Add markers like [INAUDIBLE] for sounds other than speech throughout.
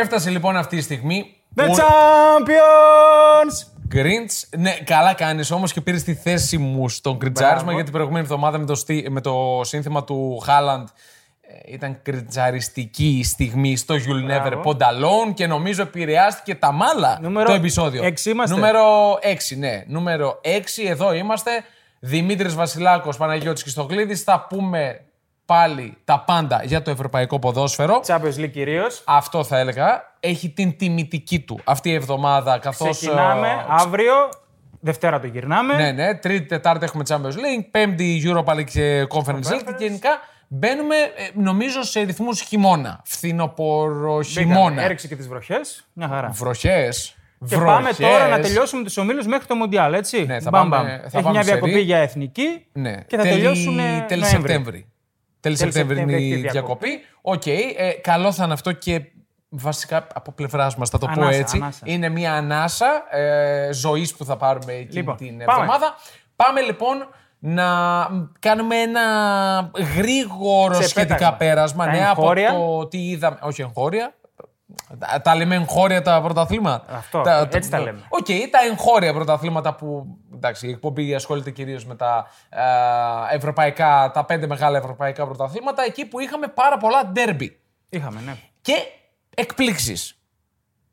Έφτασε λοιπόν αυτή η στιγμή. The Ο champions! Γκριντς, ναι, καλά κάνεις όμως και πήρες τη θέση μου στον κριτζάρισμα γιατί την προηγούμενη εβδομάδα με το, στή- με το σύνθημα του Χάλαντ ε, ήταν κριτζαριστική η στιγμή στο You'll Never Μπράβο. Pond Alone και νομίζω επηρεάστηκε τα μάλα Νούμερο το επεισόδιο. έξι είμαστε. Νούμερο 6, ναι. Νούμερο 6, εδώ είμαστε. Δημήτρης Βασιλάκος, Παναγιώτης Κιστοκλίδης. Θα πούμε πάλι τα πάντα για το ευρωπαϊκό ποδόσφαιρο. Champions League κυρίως. Αυτό θα έλεγα. Έχει την τιμητική του αυτή η εβδομάδα καθώς... Ξεκινάμε ε, αύριο. Δευτέρα το γυρνάμε. ναι, ναι. Τρίτη, Τετάρτη έχουμε Champions League. Πέμπτη Europa League και Conference League. Και γενικά μπαίνουμε, ε, νομίζω, σε ρυθμούς χειμώνα. Φθινοπορο Μπήκαμε, χειμώνα. Έριξε και τις βροχές. Μια χαρά. Βροχές. Και πάμε τώρα να τελειώσουμε τους ομίλους μέχρι το Μουντιάλ, έτσι; Ναι, θα Μπαμ, πάμε- μπαμ. θα Έχει πάμε μια σε διακοπή ρί. για εθνική Ναι. και θα Τέλη- τελειώσουν Τέλη Νοέμβρη. Σεπτέμβρη. Τέλη Σεπτέμβρη είναι Σεπτέμβρη η έχει διακοπή. διακοπή. Οκ. ε, καλό θα είναι αυτό και βασικά από πλευράς μας, θα το πω Ανάσα, έτσι. ανάσα. Είναι μια ανάσα ε, ζωής που θα πάρουμε εκείνη Λοιπόν, την πάμε. εβδομάδα. Πάμε λοιπόν να κάνουμε ένα γρήγορο Σε σχετικά πέταγμα. πέρασμα Τα ναι, από εγχώρια. το τι είδαμε. Όχι εγχώρια. Τα- Τα λέμε εγχώρια τα πρωταθλήματα. Αυτό, έτσι τα λέμε. Οκ, τα εγχώρια πρωταθλήματα που. Εντάξει, η εκπομπή ασχολείται κυρίως με τα ε, ευρωπαϊκά, τα πέντε μεγάλα ευρωπαϊκά πρωταθλήματα, εκεί που είχαμε πάρα πολλά ντέρμπι. Είχαμε, ναι. Και εκπλήξεις.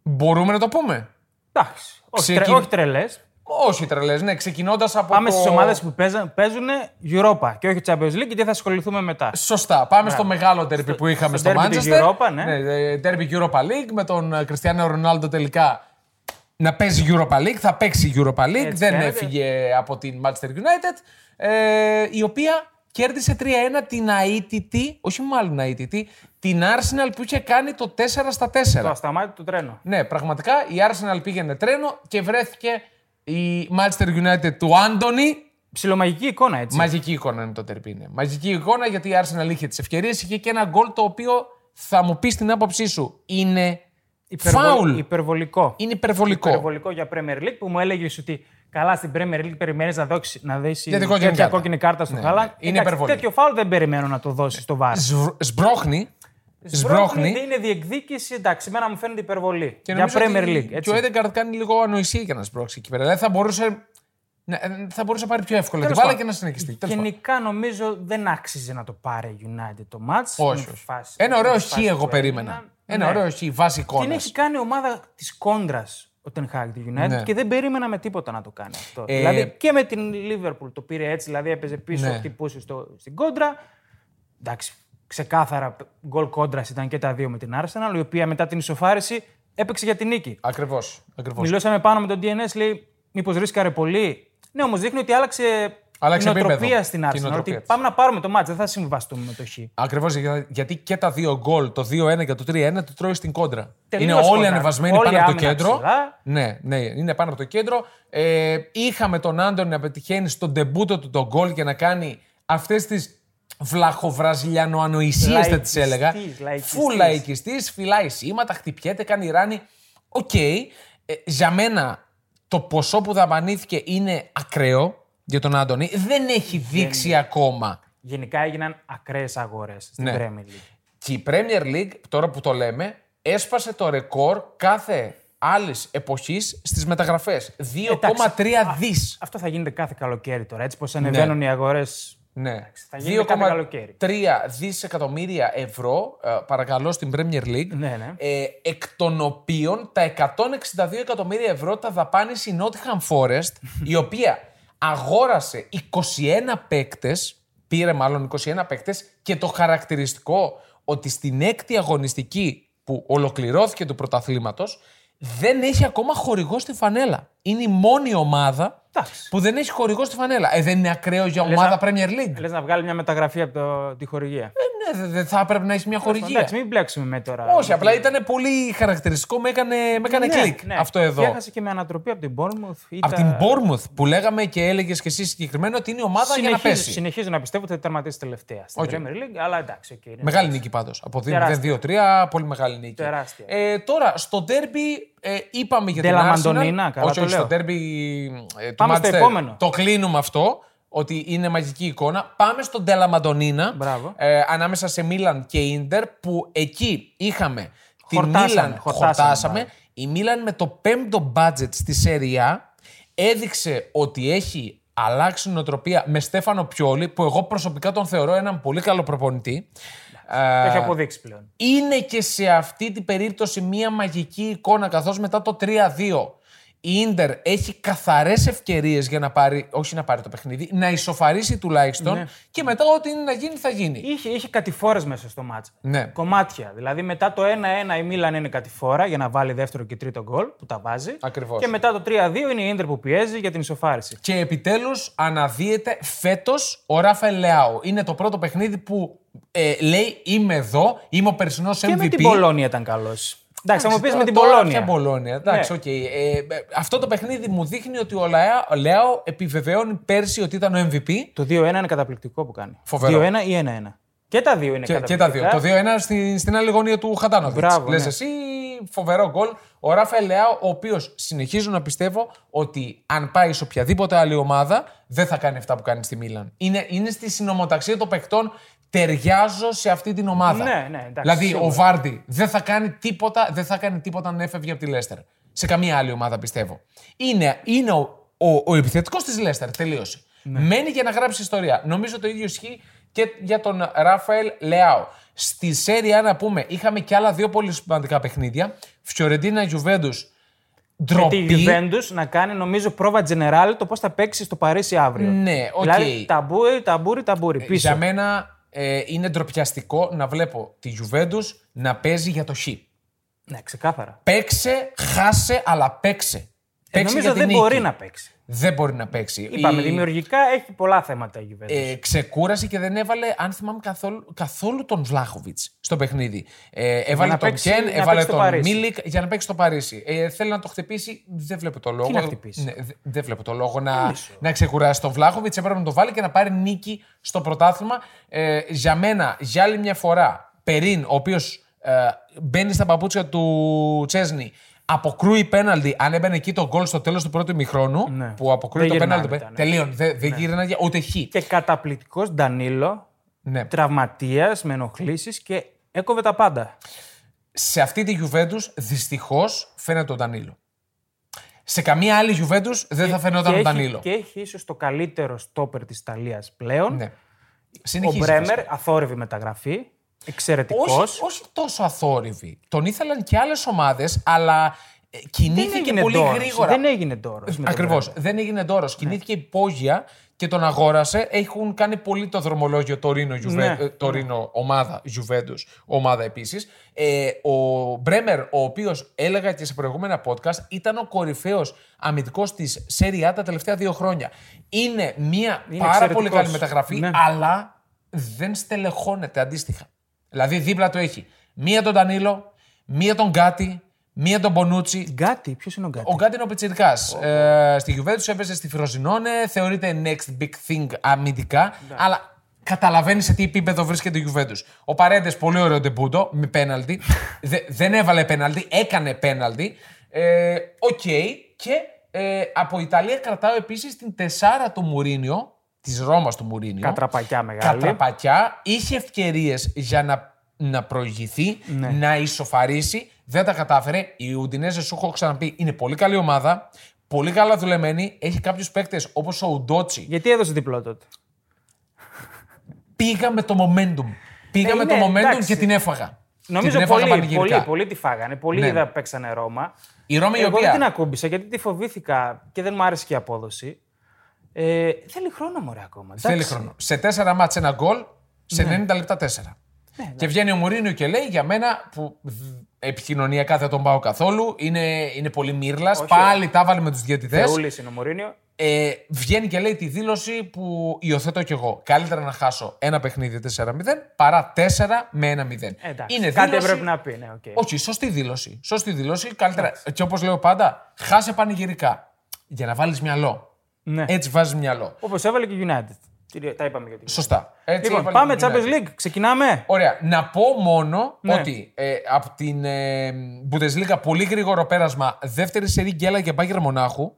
Μπορούμε να το πούμε. Εντάξει. Όχι, Ξεκιν- τρε, όχι τρελές. Όχι τρελές, ναι, ξεκινώντας από. Πάμε το... στις ομάδες που παίζουν, παίζουν Europa και όχι Champions League γιατί θα ασχοληθούμε μετά. Σωστά. Πάμε στο μεγάλο ντέρμπι που είχαμε στο, στο derby της Manchester. Europa, ναι. ε, Derby Europa League με τον ε, Cristiano Ronaldo τελικά να παίζει Europa League. Θα παίξει Europa League. Έτσι Δεν φαίνεται. έφυγε από την Manchester United. Ε, η οποία κέρδισε 3-1 την αίτητη, όχι μάλλον αίτητη, την Arsenal που είχε κάνει το 4 στα 4. Το ασταμάτητο το τρένο. Ναι, πραγματικά η Arsenal πήγαινε τρένο και βρέθηκε η Manchester United του Άντωνη Ψιλομαγική εικόνα, έτσι. Μαζική εικόνα είναι το τερπί. ναι. Μαζική εικόνα γιατί η Arsenal είχε τις ευκαιρίες. Είχε και ένα γκολ το οποίο θα μου πεις την άποψή σου. Είναι Υπερβολ- φάουλ. Υπερβολικό. Είναι υπερβολικό. Υπερβολικό για Premier League που μου έλεγες ότι καλά στην Premier League περιμένεις να, δώσει, να δώσει Γιατί κόκκινη τέτοια κάρτα. κόκκινη κάρτα στο Ναι, Χάλαντ. ναι. Είναι Εντάξει, υπερβολή. Τέτοιο φάουλ δεν περιμένω να το δώσεις στο βάρος. Σβ- Σμπρώχνει. Σμπρώχνει. Είναι διεκδίκηση, εντάξει, εμένα μου φαίνεται υπερβολή. Και για νομίζω Premier ότι League. Και Έτσι. ο Έντεγκαρτ κάνει λίγο ανοησία για να σμπρώξει εκεί πέρα. Δηλαδή θα μπορούσε, ναι, θα μπορούσε να πάρει πιο εύκολα την Τέλος μπάλα πάντων. και να συνεχιστεί. Τέλος πάντων. Γενικά νομίζω δεν άξιζε να το πάρει η United το match. Όχι, με όχι. φάση- Ένα με ωραίο τις χ φάσεις εγώ που περίμενα. έγιναν. Ένα Ναι. ωραίο χ βάση Την εικόνας. έχει κάνει ομάδα της κόντρας ο Ten Hag τη United Ναι. και δεν περίμενα με τίποτα να το κάνει αυτό. Ε, Δηλαδή και με την Liverpool το πήρε έτσι, δηλαδή έπαιζε πίσω, Ναι. χτυπούσε στο, στην κόντρα. Εντάξει, ξεκάθαρα γκολ κόντρας ήταν και τα δύο με την Arsenal, η οποία μετά την ισοφάριση έπαιξε για την νίκη. Ακριβώς. Ακριβώς. Μιλούσαμε πάνω με τον DNS, λέει μήπως ρίσκαρε πολύ. Ναι, όμως δείχνει ότι άλλαξε, Άλλαξε η νοοτροπία επίπεδο. στην Και η Arsenal. νοοτροπία Ότι της. πάμε να πάρουμε το μάτς, δεν θα συμβιβαστούμε με το χ. Ακριβώς γιατί και τα δύο γκολ, το 2-1 και το 3-1, το τρώει στην κόντρα. Τελείως είναι όλοι κόντρα. ανεβασμένοι Όλη πάνω από το άμυνα κέντρο. ψηλά. Ναι, ναι, είναι πάνω από το κέντρο. Ε, είχαμε τον Άντονι να πετυχαίνει στον ντεμπούτο του τον γκολ και να κάνει αυτές τις βλαχοβραζιλιανοανοησίες, θα τις έλεγα. Λαϊκιστής, λαϊκιστής. Φου λαϊκιστής, φιλάει σήματα, χτυπιέται, κάνει ράνι. Οκ. Ε, για μένα το ποσό που δαπανήθηκε είναι ακραίο για τον Άντωνη. Δεν έχει δείξει ακόμα Γενικά έγιναν ακραίες αγορές στην Ναι. Premier League. και η Premier League, τώρα που το λέμε, έσπασε το ρεκόρ κάθε άλλης εποχής στις μεταγραφές. 2,3 δις. Αυτό θα γίνεται κάθε καλοκαίρι τώρα. Έτσι πώ ανεβαίνουν οι αγορές. Ναι. θα γίνει κάθε καλοκαίρι. 2,3 δισεκατομμύρια ευρώ, ε, παρακαλώ, στην Premier League. Ναι, ναι. Ε, εκ των οποίων τα 162 εκατομμύρια ευρώ τα δαπάνησε η Nottingham Forest, η οποία αγόρασε 21 παίκτες, πήρε μάλλον 21 παίκτες, και το χαρακτηριστικό ότι στην έκτη αγωνιστική που ολοκληρώθηκε του πρωταθλήματος δεν έχει ακόμα χορηγό στη φανέλα. Είναι η μόνη ομάδα Εντάξει. Που δεν έχει χορηγό στη φανέλα. Ε, δεν είναι ακραίο για Λες ομάδα να- Premier League. Λες να βγάλει μια μεταγραφή από το, τη χορηγία. Ε, ναι, δεν δεν θα έπρεπε να έχεις μια χορηγία. Εντάξει, μην μπλέξουμε με τώρα. Όχι, απλά ήταν πολύ χαρακτηριστικό, με έκανε, με έκανε Ναι, κλικ ναι. αυτό εδώ. Διάχασε και με ανατροπή από την Bournemouth. Από την Bournemouth που λέγαμε και έλεγες και εσύ συγκεκριμένα ότι είναι η ομάδα για να συνεχίζω, πέσει. συνεχίζω να πιστεύω ότι θα τερματίσει τελευταία στην OK. Premier League, αλλά εντάξει. Okay, είναι Μεγάλη νίκη πάντως. Από Τεράστια. 2-2-3, πολύ μεγάλη νίκη. Τεράστια. Ε, τώρα, στο ντέρμπι ε, είπαμε για De την la Arsenal. Madonnina, καλά όχι, το όχι, λέω. στο ντέρμπι ε, του Πάμε στο Manchester. επόμενο. Το κλείνουμε αυτό, ότι είναι μαγική εικόνα. Πάμε στον della Madonnina. Μπράβο. Ε, ανάμεσα σε Μίλαν και Ίντερ, που εκεί είχαμε Την Χορτάσαμε, Μίλαν χορτάσαμε, χορτάσαμε. μάλλον. Η Μίλαν με το πέμπτο budget στη Σέρια έδειξε ότι έχει αλλάξει νοοτροπία με Στέφανο Πιόλη, που εγώ προσωπικά τον θεωρώ έναν πολύ καλό προπονητή. Ε, Έχει αποδείξει πλέον. είναι και σε αυτή την περίπτωση μία μαγική εικόνα, καθώς μετά το 3-2 η Ίντερ έχει καθαρές ευκαιρίες για να πάρει, όχι να πάρει το παιχνίδι, να ισοφαρίσει τουλάχιστον Ναι. και μετά ό,τι είναι να γίνει θα γίνει. Είχε, είχε κατηφόρες μέσα στο μάτς. Ναι. Κομμάτια. Δηλαδή μετά το 1-1 η Μίλαν είναι κατηφόρα για να βάλει δεύτερο και τρίτο γκολ που τα βάζει. Ακριβώς. Και μετά το 3-2 είναι η Ίντερ που πιέζει για την ισοφάριση. Και επιτέλους αναδύεται φέτος ο Ράφαελ Λεάου. Είναι το πρώτο παιχνίδι που ε, λέει είμαι εδώ, είμαι ο περσινός MVP. Και με την Μπολόνια ήταν καλός. Εντάξει, θα μου πεις με την Τώρα Μπολόνια. Ποια Μπολόνια. Εντάξει, Ναι. οκ. Ε, ε, αυτό το παιχνίδι μου δείχνει ότι ο Λεά- ο Λεάο επιβεβαιώνει πέρσι ότι ήταν ο MVP. Το 2-1 είναι καταπληκτικό που κάνει. Φοβερό. 2-1 ή 1-1. Και τα δύο είναι Και, και καταπληκτικά. τα δύο. Το 2-1 στην, στην άλλη γωνία του Χατάνοβιτς. Μπράβο, Λες ναι. εσύ, φοβερό γκολ. Ο Ράφαελ Λεάο, ο οποίος συνεχίζω να πιστεύω ότι αν πάει σε οποιαδήποτε άλλη ομάδα, δεν θα κάνει αυτά που κάνει στη Μίλαν. Είναι, είναι στη συνομοταξία των παιχτών. Ταιριάζω σε αυτή την ομάδα. Ναι, ναι, εντάξει, δηλαδή, σίγουρα. ο Βάρντι δεν θα κάνει τίποτα, δεν θα κάνει τίποτα να έφευγε από τη Λέστερ. Σε καμία άλλη ομάδα πιστεύω. Είναι, είναι ο, ο, ο επιθετικός της Λέστερ. Τελείωσε. Ναι. Μένει για να γράψει ιστορία. Νομίζω το ίδιο ισχύει και για τον Ράφαελ Λεάο. Στη Σέρια, να πούμε, είχαμε και άλλα δύο πολύ σημαντικά παιχνίδια. Φιωρεντίνα Γιουβέντους. Με τη Ντροπή. Juventus να κάνει νομίζω πρόβα τζενεράλε το πώς θα παίξει στο Παρίσι αύριο. Ναι, οκ. Δηλαδή ταμπούρι, ταμπούρι, ταμπούρι. Πίσω. Για μένα ε, είναι ντροπιαστικό να βλέπω τη Γιουβέντους να παίζει για το Χ. Ναι, ξεκάθαρα. Παίξε, χάσε, αλλά παίξε. Ε, Παίξε νομίζω για την δεν μπορεί νίκη. να παίξει. Δεν μπορεί να παίξει. Είπαμε, Η- δημιουργικά έχει πολλά θέματα η Juventus. ε, ξεκούρασε και δεν έβαλε, αν θυμάμαι καθόλου, καθόλου τον Βλάχοβιτς στο παιχνίδι. Ε, έβαλε να τον παίξει- Κεν, να έβαλε παίξει στο τον Παρίσι. Μίλικ για να παίξει στο Παρίσι. Ε, θέλει να το χτυπήσει, δεν βλέπω το λόγο. να χτυπήσει; Ναι, δε- δεν βλέπω το λόγο να, να ξεκουράσει τον Βλάχοβιτς. Έπρεπε να το βάλει και να πάρει νίκη στο πρωτάθλημα. Ε, για μένα, για άλλη μια φορά, Περίν, ο οποίος ε, μπαίνει στα παπούτσια του Τσέσνη. Αποκρούει πέναλτι. Αν έμπαινε εκεί το γκολ στο τέλος του πρώτου ημιχρόνου, Ναι. που αποκρούει Δεν το γυρνάει πέναλτι. μετά, ναι. Τελείων. Δεν δεν γύρναγε ούτε χ. Και καταπληκτικός Ντανίλο, Ναι. τραυματίας με ενοχλήσεις και έκοβε τα πάντα. σε αυτή τη Juventus δυστυχώς φαίνεται ο Ντανίλο. Σε καμία άλλη Juventus δεν θα φαινόταν και ο έχει, Ντανίλο. και έχει ίσως το καλύτερο στόπερ της Ιταλίας πλέον. Ναι. Ο Συνεχίζει. Μπρέμερ, αθόρυβη μεταγραφή. Εξαιρετικός. όχι, όχι τόσο αθόρυβη. Τον ήθελαν και άλλες ομάδες, αλλά ε, Δεν κινήθηκε έγινε πολύ ντόρος. γρήγορα. Δεν έγινε ντόρος. Ακριβώς. Δεν έγινε δώρο. Κινήθηκε υπόγεια και τον αγόρασε. Έχουν κάνει πολύ το δρομολόγιο το Ρήνο, Juve, Ναι. ε, το Ρήνο ομάδα, Juventus, ομάδα επίσης. Ε, ο Μπρέμερ, ο οποίος έλεγα και σε προηγούμενα podcast, ήταν ο κορυφαίος αμυντικός της Serie A τα τελευταία δύο χρόνια. Είναι μια Είναι πάρα πολύ εξαιρετικός. καλή μεταγραφή, Ναι. αλλά δεν στελεχώνεται αντίστοιχα. Δηλαδή δίπλα του έχει μία τον Ντανίλο, μία τον Γκάτι, μία τον Μπονούτσι, Γκάτι, ποιος είναι ο Γκάτι; ο Γκάτι είναι ο Πιτσιρικάς. Ε, στη Juventus έπαιζε στη Φροζινόνε, θεωρείται next big thing αμυντικά, αλλά καταλαβαίνεις σε τι επίπεδο βρίσκεται η Juventus. Ο Παρέδες, πολύ ωραίο ντεμπούτο, με πέναλτι. [LAUGHS] Δε- δεν έβαλε πέναλτι, έκανε πέναλτι. Ε, Οκ. Και ε, από Ιταλία κρατάω επίσης την τεσάρα του Μουρίνιο, της Ρώμας του Μουρίνιο. Κατραπακιά μεγάλη. Κατραπακιά. Είχε ευκαιρίες για να, να προηγηθεί, Ναι. να ισοφαρίσει. Δεν τα κατάφερε. Η Ουντινέζε, σου έχω ξαναπεί, είναι πολύ καλή ομάδα. Πολύ καλά δουλεμένη. Έχει κάποιους παίκτες όπως ο Ουντότσι. Γιατί έδωσε διπλό τότε; Πήγα με το momentum. Πήγα Ε, με το είναι, momentum εντάξει. και την έφαγα. Και Νομίζω την έφαγα πολύ, πανηγυρικά. πολύ, πολύ τη φάγανε. Πολλοί Ναι. είδα παίξανε Ρώμα. Η Ρώμη η Εγώ οποία. δεν την ακούμπησα γιατί τη φοβήθηκα και δεν μου άρεσε και η απόδοση. Ε, θέλει χρόνο μωρέ ακόμα. Θέλει εντάξει. χρόνο. Σε τέσσερα μάτς ένα γκολ, σε Ναι. 90 λεπτά τέσσερα. Και βγαίνει ο Μουρίνιο και λέει για μένα που β- επικοινωνιακά δεν τον πάω καθόλου. Είναι, είναι πολύ μίρλας. Πάλι τα έβαλε με τους διαιτητές. Θεούλης είναι ο Μουρίνιο. Ε, βγαίνει και λέει τη δήλωση που υιοθετώ κι εγώ. Καλύτερα να χάσω ένα παιχνίδι 4-0 παρά 4 με 1-0. Ε, Εντάξει, Είναι κάτι δήλωση- έπρεπε να πει. Ναι, οκ. Όχι, σωστή δήλωση. Σωστή δήλωση. Καλύτερα. Και όπως λέω πάντα, χάσε πανηγυρικά. Για να βάλεις μυαλό. Ναι. Έτσι βάζεις μυαλό. Όπως έβαλε και η United. Τι- Τα είπαμε για την Σωστά. Έτσι Λοιπόν, έβαλε πάμε και η Champions United. League. Ξεκινάμε. Ωραία. Να πω μόνο Ναι. ότι ε, από την ε, Bundesliga πολύ γρήγορο πέρασμα δεύτερη σερή γκέλα για Μπάγκερ Μονάχου.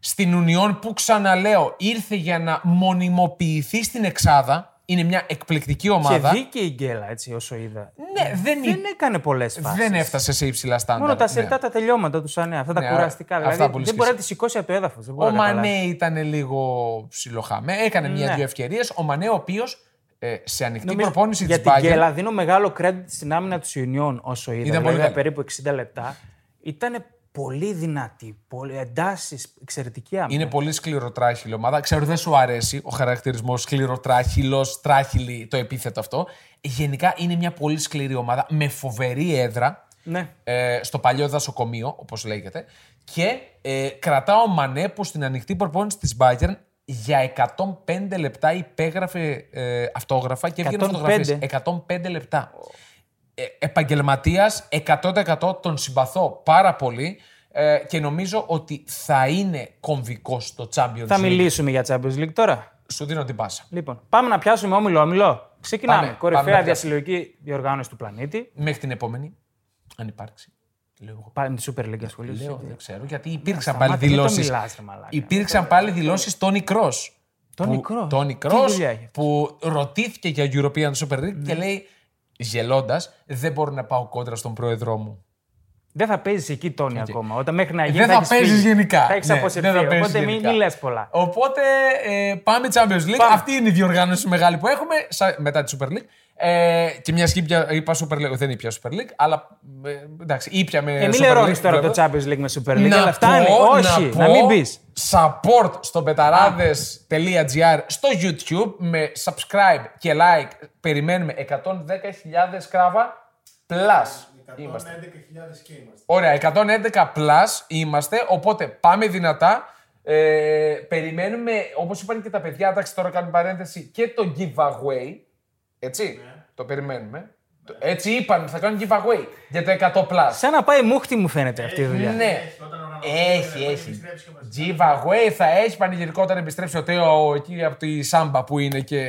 Στην Ουνιόν που ξαναλέω ήρθε για να μονιμοποιηθεί στην Εξάδα. Είναι μια εκπληκτική Και ομάδα. δίκαιη η γκέλα, έτσι, όσο είδα. Ναι, δεν, Δεν έκανε πολλές φάσεις. δεν έφτασε σε υψηλά στάνταρ. Μόνο τα ναι. σερτά τα τελειώματα τους ανέ, αυτά Ναι, τα κουραστικά. αυτά Δηλαδή πολύ δεν μπορεί να τη σηκώσει από το έδαφος. Ο Μανέ ήταν λίγο ψιλοχαμέ. Έκανε Ναι. μια-δύο ευκαιρίες. Ο Μανέ, ο οποίος ε, σε ανοιχτή Νομίζω προπόνηση για τη την Bayern. γκέλα δίνω μεγάλο credit στην άμυνα του Ιουνιών όσο είδα. Ήταν δηλαδή, πολύ καλή. περίπου 60 λεπτά. Ήταν πολύ δυνατή. Πολύ... Εντάσεις, εξαιρετική άμυνα. Είναι πολύ σκληροτράχυλη ομάδα. Ξέρω δεν σου αρέσει ο χαρακτηρισμός σκληροτράχυλο, τράχυλη, το επίθετο αυτό. Γενικά είναι μια πολύ σκληρή ομάδα με φοβερή έδρα. Ναι. ε, στο παλιό δασοκομείο, όπως λέγεται. Και ε, κρατάω ο Μανέ που στην ανοιχτή προπόνηση της Bayern για 105 λεπτά υπέγραφε ε, αυτόγραφα και έβγαινε 105. φωτογραφίες. 105 λεπτά. Ε, Επαγγελματίας, 100% τον συμπαθώ πάρα πολύ ε, και νομίζω ότι θα είναι κομβικός στο Champions Θα League. μιλήσουμε για Champions League τώρα. Σου δίνω την πάσα. Λοιπόν, πάμε να πιάσουμε όμιλο-όμιλο. Ξεκινάμε. Πάμε, πάμε Κορυφαία να πιάσουμε. διασυλλογική διοργάνωση του πλανήτη. Μέχρι την επόμενη, αν υπάρξει. Λέω εγώ. Πάλι με τη Super League ασχολείσαι. Λέω, δεν ξέρω, γιατί υπήρξαν σταμάτα, πάλι μην το δηλώσεις. μιλάς, ρε μαλάκα. Υπήρξαν πάλι δηλώσεις Τόνι Κρό. Τόνι Kroos. Τόνι Τι Κρό, δουλειά έχει αυτός; που ρωτήθηκε για European Super League και λέει, γελώντας, δεν μπορώ να πάω κόντρα στον πρόεδρό μου. Δεν θα παίζεις εκεί, Τόνι, ακόμα. Όταν μέχρι να γίνει. δεν θα έχεις παίζεις φύγει. γενικά. Θα έχεις Ναι, αποσυρθεί. δεν θα παίζεις Οπότε μην, γενικά. μην λες πολλά. Οπότε ε, πάμε Champions League. Πάμε. Αυτή είναι η διοργάνωση μεγάλη που έχουμε σα- μετά τη Super League. Ε, και μια και είπα, είπα Super League, δεν είπα Super League, αλλά ε, εντάξει, ήπια με. Ε, μην Super λερώνεις League, τώρα βλέπω. το Champions League με Super League. Να Αλλά φτάνει. πω, Όχι, να, να, μην πω πεις. Support στο πεταράδε.gr στο YouTube με subscribe και like. Περιμένουμε 110.000 κράβα plus. Είμαστε. 111.000 και είμαστε. Ωραία, 111 plus είμαστε, οπότε πάμε δυνατά. Ε, περιμένουμε, όπως είπαν και τα παιδιά, εντάξει τώρα κάνουμε παρένθεση, και το giveaway. Έτσι, το περιμένουμε. Το- Έτσι είπαν, θα κάνουν giveaway για το 100 plus. Σαν να πάει μούχτη μου φαίνεται αυτή η δουλειά. Ναι, Όταν οργανωθεί, έχει, θα έχει. επιστρέψει και μας- Giveaway θα έχει πανηγυρικό όταν επιστρέψει ο Τέο εκεί από τη Σάμπα που είναι και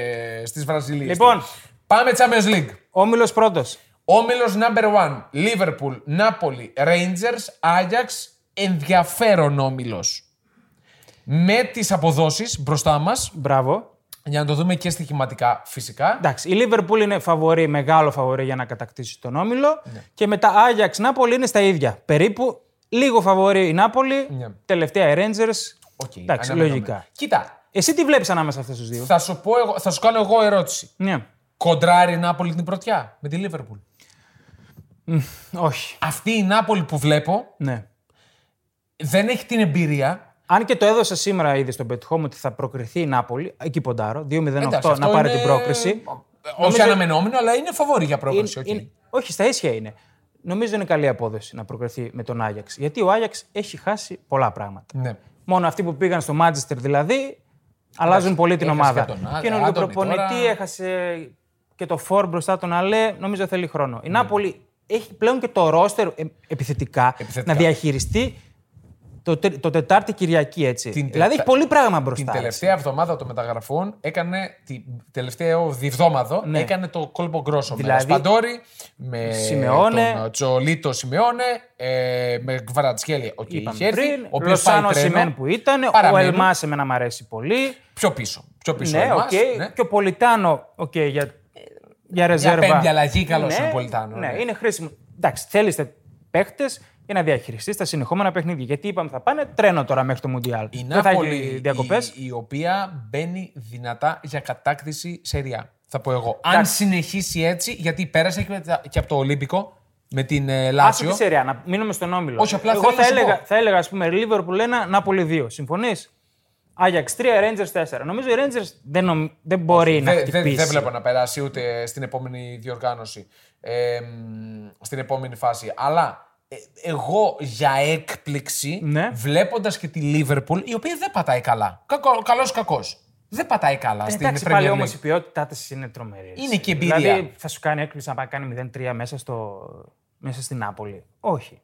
στις Βραζιλίες. Λοιπόν. Πάμε Champions League. Όμιλος πρώτος. Όμιλος number one. Liverpool, Napoli, Rangers, Ajax. Ενδιαφέρον όμιλος. Με τις αποδόσεις μπροστά μας, Μπράβο. Για να το δούμε και στοιχηματικά φυσικά. Εντάξει, η Liverpool είναι φαβορή, μεγάλο φαβορή για να κατακτήσει τον όμιλο. Ναι. Και μετά Ajax Νάπολη είναι στα ίδια. Περίπου λίγο φαβορή η Νάπολη. Ναι. Τελευταία οι Rangers. OK, Εντάξει, αναμενόμενο. λογικά. Κοίτα, Εσύ τι βλέπεις ανάμεσα σε αυτούς τους δύο; θα σου, πω εγώ, θα σου κάνω εγώ ερώτηση. Ναι. Κοντράρει η Νάπολη την πρωτιά με τη Liverpool. Όχι. Αυτή η Νάπολη που βλέπω Ναι. δεν έχει την εμπειρία. Αν και το έδωσα σήμερα ήδη στον Bet Home ότι θα προκριθεί η Νάπολη, εκεί ποντάρω, 2-0-8 Εντάξει, να αυτό πάρει είναι- την πρόκριση. Όχι Νομίζω- αναμενόμενο, αλλά είναι φαβόρη για πρόκριση. Είναι- οκ. είναι- όχι, στα ίσια είναι. Νομίζω είναι καλή απόδοση να προκριθεί με τον Άγιαξ. Γιατί ο Άγιαξ έχει χάσει πολλά πράγματα. Ναι. Μόνο αυτοί που πήγαν στο Μάντζεστερ δηλαδή αλλάζουν πολύ την έχασε ομάδα. και τον Ά- Καινούργιο Άντονι προπονητή, τώρα. έχασε και το φόρ μπροστά τον Αλέ. Νομίζω θέλει χρόνο. Η Νάπολη έχει πλέον και το ρόστερ ε, επιθετικά, Επιθετικά. να διαχειριστεί το, τε- το Τετάρτη Κυριακή έτσι. Την δηλαδή έχει Τετά- πολύ πράγμα μπροστά. Την έτσι. τελευταία εβδομάδα των μεταγραφών έκανε. Την τελευταία διβδόμαδο Ναι. έκανε το κόλπο γκρόσο. Με Δηλαδή- Σπαντόρη, με Σιμεώνε. τον Τζολίτο Σιμεώνε, ε, με Γκβαρατσχέλη. Ο okay, Είπαμε είχε έρθει, πριν, ο οποίος Λοσάνο Σιμέν που ήταν, ο Παραμένουν. Ελμάς εμένα μου αρέσει πολύ. Πιο πίσω. Πιο πίσω Ναι, εμάς, οκ. ναι. Και ο Πολιτάνο, οκ, για, για ρεζέρβα. πέμπτη αλλαγή καλός είναι ο Πολιτάνο, Ναι, ναι. είναι χρήσιμο. Εντάξει, θέλεις παίχτες για να διαχειριστείς τα συνεχόμενα παιχνίδια. Γιατί είπαμε θα πάνε τρένο τώρα μέχρι το Μουντιάλ. Η Δεν θα Νάπολη, έχει διακοπές. η, η οποία μπαίνει δυνατά για κατάκτηση Serie A. Θα πω εγώ. Αν συνεχίσει έτσι, γιατί πέρασε και, με τα- και από το Ολύμπικο με την ε, Άσε Λάτσιο. τη σειρά, να μείνουμε στον όμιλο. Όχι, απλά Εγώ θέλω θα να σου έλεγα, πω. θα έλεγα, ας πούμε, Liverpool 1, Νάπολη 2. Συμφωνείς; Άγιαξ 3, Rangers 4. Νομίζω οι Rangers δεν, νομ- δεν μπορεί να Δεν δεν- χτυπήσει. δεν βλέπω να περάσει ούτε στην επόμενη διοργάνωση. Ε, μ, στην επόμενη φάση. Αλλά ε, εγώ για έκπληξη, Ναι. βλέποντας και τη Λίβερπουλ, η οποία δεν πατάει καλά. Κακό, καλός κακός. Δεν πατάει καλά στην Ε, Εντάξει, Premier πάλι League. όμω η ποιότητά της είναι τρομερή. Είναι και εμπειρία. Δηλαδή θα σου κάνει έκπληξη να πάει κάνει 0-3 μέσα, στο... μέσα στην Νάπολη. Όχι.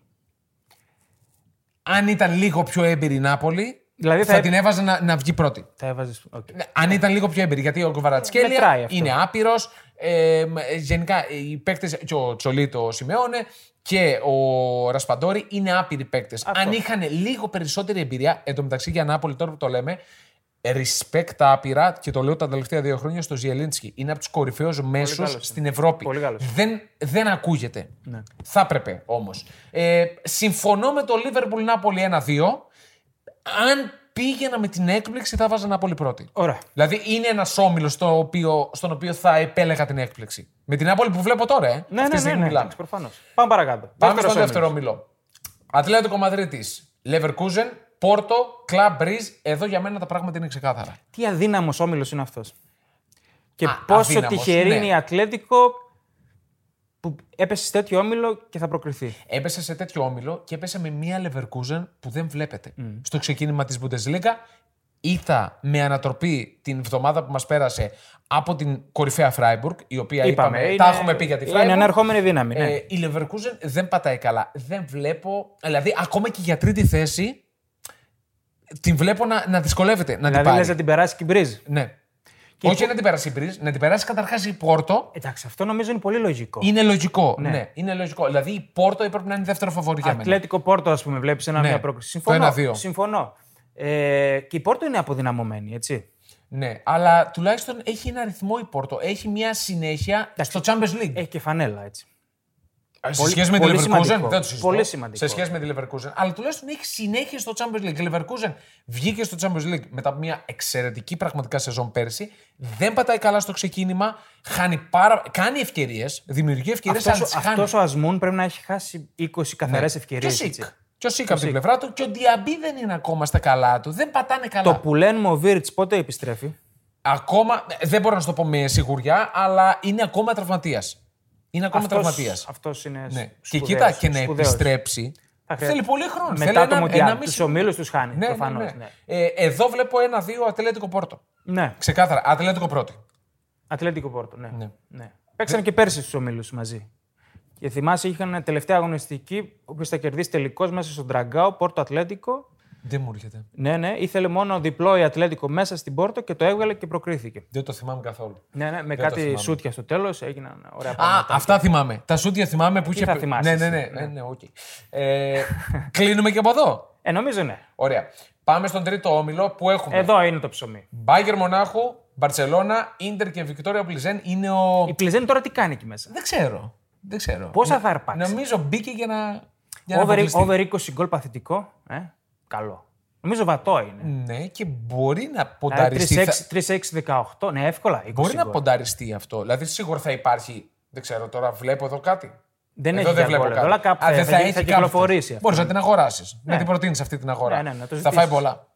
Αν ήταν λίγο πιο έμπειρη η Νάπολη, Δηλαδή θα, θα- την έβαζε να, να βγει πρώτη. Θα έβαζες. Ναι, Αν ήταν λίγο πιο έμπειρη, γιατί ο Γκοβαρατσχέλια Μετράει αυτό. είναι άπειρος. Ε, μ, ε, γενικά οι παίκτες, και ο Τσολίτο Σιμεώνε και ο Ρασπαντόρη είναι άπειροι παίκτες. Αν είχαν λίγο περισσότερη εμπειρία, εν τω μεταξύ για Νάπολη τώρα που το λέμε, respect τα άπειρα και το λέω τα τελευταία δύο χρόνια στο Ζιελίνσκι. Είναι από τους κορυφαίους μέσους καλός στην Ευρώπη. Πολύ καλός. Δεν, δεν ακούγεται. Θα έπρεπε όμως. Ε, συμφωνώ με το Liverpool Νάπολη 1-2. Αν πήγαινα με την έκπληξη, θα βάζα Νάπολη πρώτη. Ωραία. Δηλαδή είναι ένας όμιλος στο οποίο, στον οποίο θα επέλεγα την έκπληξη. Με την Νάπολη που βλέπω τώρα, ε. Ναι, Αυτή τη ναι, ναι, στιγμή ναι, μιλάμε. ναι προφανώς. Πάμε παρακάτω. Πάμε Δεύτερος στο δεύτερο όμιλος. όμιλο. Ατλέτικο Μαδρίτης, Leverkusen, Πόρτο, Club Breeze. Εδώ για μένα τα πράγματα είναι ξεκάθαρα. Τι αδύναμος όμιλος είναι αυτός. Και Α, πόσο αδύναμος, τυχερή ναι. είναι η Ατλέτικο που έπεσε σε τέτοιο όμιλο και θα προκριθεί. Έπεσε σε τέτοιο όμιλο και έπεσε με μια Leverkusen που δεν βλέπετε. Στο ξεκίνημα της Bundesliga ήρθα με ανατροπή την εβδομάδα που μας πέρασε από την κορυφαία Freiburg, η οποία είπαμε, είναι- τα έχουμε πει για τη Freiburg. Είναι ανερχόμενη δύναμη. Ναι. Ε, η Leverkusen δεν πατάει καλά. Δεν βλέπω. Δηλαδή, ακόμα και για τρίτη θέση την βλέπω να, να δυσκολεύεται να την δηλαδή πάρει. λες να την περάσει και η Μπρίζ. Ναι. Όχι να την περάσει η Breeze, να την περάσει καταρχάς η Πόρτο. Εντάξει, αυτό νομίζω είναι πολύ λογικό. Είναι λογικό. Ναι. είναι λογικό. Δηλαδή η Πόρτο έπρεπε να είναι δεύτερο φαβορή για μένα. Ατλέτικο Πόρτο, ας πούμε, βλέπεις ένα Ναι, μια πρόκληση. το Συμφωνώ. 1-2. Συμφωνώ. Ε, και η Πόρτο είναι αποδυναμωμένη, έτσι. Ναι, αλλά τουλάχιστον έχει ένα ρυθμό η Πόρτο. Έχει μια συνέχεια στο Champions League. Έχει και φανέλα, έτσι. Σε πολύ- σχέση με τη πολύ Leverkusen, σημαντικό. δεν το συζητώ. Πολύ σημαντικό. Σε σχέση με τη Leverkusen. Αλλά τουλάχιστον έχει συνέχεια στο Champions League. Η Leverkusen βγήκε στο Champions League μετά από μια εξαιρετική πραγματικά σεζόν πέρσι. Δεν πατάει καλά στο ξεκίνημα. Χάνει πάρα... Κάνει ευκαιρίες. Δημιουργεί ευκαιρίες, αλλά Αυτός, τις χάνει. αυτός ο Ασμούν πρέπει να έχει χάσει 20 καθαρές Ναι. Και ευκαιρίες. ο Σικ. Και ο Σικ από την πλευρά του. Και ο Ντιαμπί δεν είναι ακόμα στα καλά του. Δεν πατάνε καλά. Το που λένε ο Βίρτς πότε επιστρέφει; Ακόμα. Δεν μπορώ να σου το πω με σιγουριά, αλλά είναι ακόμα τραυματίας. Είναι ακόμα τραυματίας. Αυτός είναι. Ναι. Και σπουδαίος, κοίτα και να σπουδαίος. επιστρέψει. Θα χρειάζεται. Θέλει πολύ χρόνο. Μετά Θέλει το ένα, ένα Μοντιάλ. μισή- Τους ομίλους τους χάνει. Ναι, προφανώς, ναι, ναι. ναι. Ε, εδώ βλέπω ένα-δύο Ατλέτικο Πόρτο. Ναι. Ξεκάθαρα. Ατλέτικο πρώτη. Ατλέτικο Πόρτο, ναι. Ναι. ναι. Παίξανε και πέρσι στους ομίλους μαζί. Και θυμάσαι, είχαν τελευταία αγωνιστική, ο οποίος θα κερδίσει τελικώ μέσα στον Τραγκάο, Πόρτο Ατλέτικο. Δεν μου έρχεται. Ναι, ναι, ήθελε μόνο διπλό η Ατλέτικο μέσα στην Πόρτο και το έβγαλε και προκρίθηκε. Δεν το θυμάμαι καθόλου. Ναι, ναι, με το κάτι θυμάμαι. σούτια στο τέλος έγιναν ωραία Α, πράγματα. αυτά θυμάμαι. Τα σούτια θυμάμαι που είχε. θα πει- θυμάσαι Ναι, ναι, ναι. εσύ, ναι, ναι, οκ. ε, κλείνουμε και από εδώ. Ε, νομίζω ναι. Ωραία. Πάμε στον τρίτο όμιλο που έχουμε. Εδώ είναι το ψωμί. Μπάγερν Μονάχου, Μπαρσελόνα, Ίντερ και Βικτόρια Πλιζέν είναι ο. Η Πλιζέν τώρα τι κάνει εκεί μέσα; Δεν ξέρω. Δεν ξέρω. Πόσα θα αρπάξει; Νομίζω μπήκε για να. Για να Over, αποκλειστεί. over 20 γκολ παθητικό. Ε, καλό. Νομίζω βατό είναι. Ναι, και μπορεί να Δηλαδή, πονταριστεί. θα- 3-6-18. Ναι, εύκολα. 20 Μπορεί να γκολ. πονταριστεί αυτό. Δηλαδή, σίγουρα θα υπάρχει. Δεν ξέρω τώρα, βλέπω εδώ κάτι. Δεν εδώ έχει δεν για βλέπω γκολ. κάτι. Αλλά κάπου Α, θα- δεν θα- θα, θα έχει κυκλοφορήσει αυτό. Μπορείς να την αγοράσεις. Να την προτείνεις αυτή την αγορά. Ναι, ναι, να το θα ζητήσεις. φάει πολλά.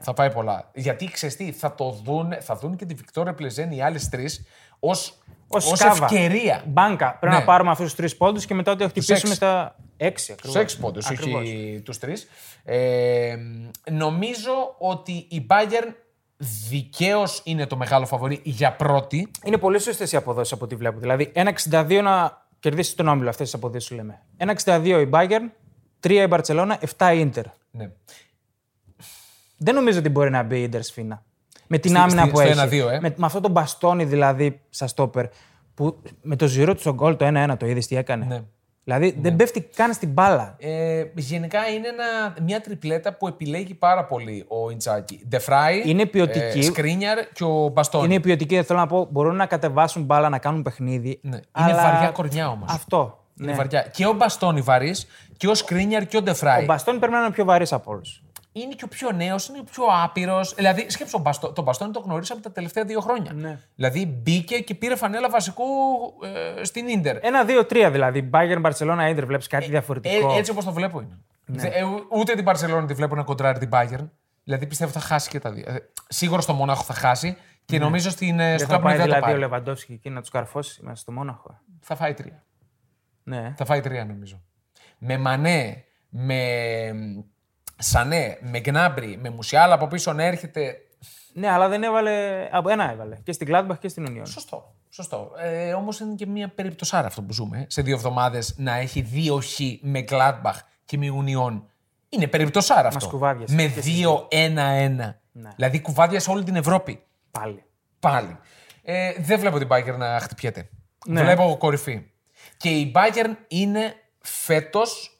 Θα πάει πολλά. Γιατί ξέρεις τι, θα το δουν, θα δουν και τη Βικτόρια Πλεζέν οι άλλες τρεις ω Ως σκάβα. ευκαιρία. Μπάνκα. Πρέπει Ναι. να πάρουμε αυτούς τους τρεις πόντους και μετά ότι χτυπήσουμε έξι. στα 6 ακριβώς. Στου έξι πόντους, όχι τους τρεις. Ε, νομίζω ότι η Bayern δικαίως είναι το μεγάλο φαβορή για πρώτη. Είναι πολύ σωστές οι αποδόσεις από ό,τι βλέπω. Δηλαδή 1,62 να κερδίσει τον όμιλο αυτές τις αποδόσεις που λέμε. 1,62 η Bayern, 3 η Barcelona, 7 η Inter. Ναι. Δεν νομίζω ότι μπορεί να μπει η Inter σφίνα. Με την Στη- άμυνα στη- που στο έχει. 1-2, ε. με, με αυτό το μπαστόνι δηλαδή στα στόπερ. Που με το ζηρό του στον γκολ το 1-1 το είδες τι έκανε; Ναι. Δηλαδή δεν πέφτει καν στην μπάλα. Ε, γενικά είναι ένα, μια τριπλέτα που επιλέγει πάρα πολύ ο Ιντζάκη. Ντεφράι, Είναι ποιοτική. ε, Σκρίνιαρ και ο Μπαστόνι. Είναι ποιοτική, δεν θέλω να πω. Μπορούν να κατεβάσουν μπάλα, να κάνουν παιχνίδι. Ναι. Είναι αλλά- βαριά κορνιά όμως. Αυτό. Είναι ναι. βαριά. Και ο Μπαστόνι βαρύς και ο Σκρίνιαρ και ο Ντεφράι. Ο Μπαστόνι πρέπει να είναι ο πιο βαρύς από όλους. Είναι και ο πιο νέος, είναι ο πιο άπειρος. Δηλαδή, σκέψω, τον Μπαστό, τον Μπαστόνι το γνωρίσα από τα τελευταία δύο χρόνια. Ναι. Δηλαδή, μπήκε και πήρε φανέλα βασικού ε, στην ντερ. Ένα, δύο, τρία δηλαδή. Bayern, Barcelona, Inter, βλέπεις κάτι διαφορετικό; Ε, έτσι όπως το βλέπω είναι. Ναι. Δε- ε, ούτε την Παρσελόνη τη βλέπω να κοντράρει την Bayern. Δηλαδή πιστεύω θα χάσει και τα δύο. Ε, σίγουρα στο Μονάχο θα χάσει και νομίζω στην, ε, Ναι. Δεν στο θα Camp Nou πάει δεν το δηλαδή ο πάρει. Λεβαντόφσκι εκεί να τους καρφώσει μέσα στο Μόναχο. Θα φάει τρία. Ναι. Θα φάει τρία νομίζω. Με Μανέ, με Σανέ, με Γκνάμπρι, με Μουσιάλα από πίσω να έρχεται. ναι, αλλά δεν έβαλε. Από ένα έβαλε. Και στην Gladbach και στην Union. Σωστό. Σωστό. Ε, Όμως είναι και μια περιπτωσάρα αυτό που ζούμε. ε. Σε δύο εβδομάδες να έχει δύο χ με Gladbach και με Union. Είναι περιπτωσάρα αυτό. κουβάδιασε. Με Και στις 2-1-1. Δηλαδή κουβάδια σε όλη την Ευρώπη. Πάλι. Πάλι. Ε, δεν βλέπω την Bayern να χτυπιέται. Ναι. Βλέπω κορυφή. Και η Bayern είναι φέτος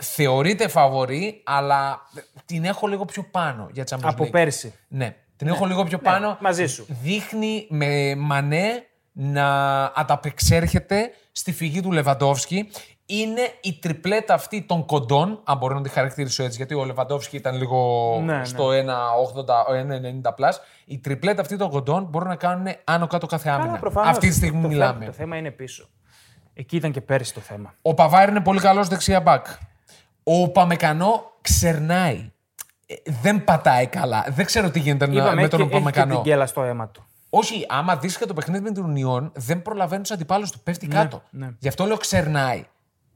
θεωρείται φαβορή, αλλά την έχω λίγο πιο πάνω για Champions Από League. πέρσι. Ναι, την έχω λίγο πιο πάνω. μαζί σου. Δείχνει με Μανέ να ανταπεξέρχεται στη φυγή του Λεβαντόφσκι. Είναι η τριπλέτα αυτή των κοντών, αν μπορώ να τη χαρακτηρίσω έτσι, γιατί ο Λεβαντόφσκι ήταν λίγο Ναι, ναι. στο 1,80, 1,90 plus. Η τριπλέτα αυτή των κοντών μπορούν να κάνουν άνω κάτω κάθε άμυνα. Καλά, προφανώς. Αυτή τη στιγμή το μιλάμε. Θέμα, το θέμα είναι πίσω. Εκεί ήταν και πέρσι το θέμα. Ο Παβάρ είναι πολύ καλός δεξιά μπακ. Ο Ουπαμεκανό ξερνάει. Ε, δεν πατάει καλά. Δεν ξέρω τι γίνεται να- Είπαμε, με έχει, τον και- έχει και Ουπαμεκανό. την γκέλα στο αίμα του. Όχι, άμα δεις και το παιχνίδι με την Ουνιόν, δεν προλαβαίνει τους αντιπάλους του. Πέφτει κάτω. ναι. Γι' αυτό λέω ξερνάει.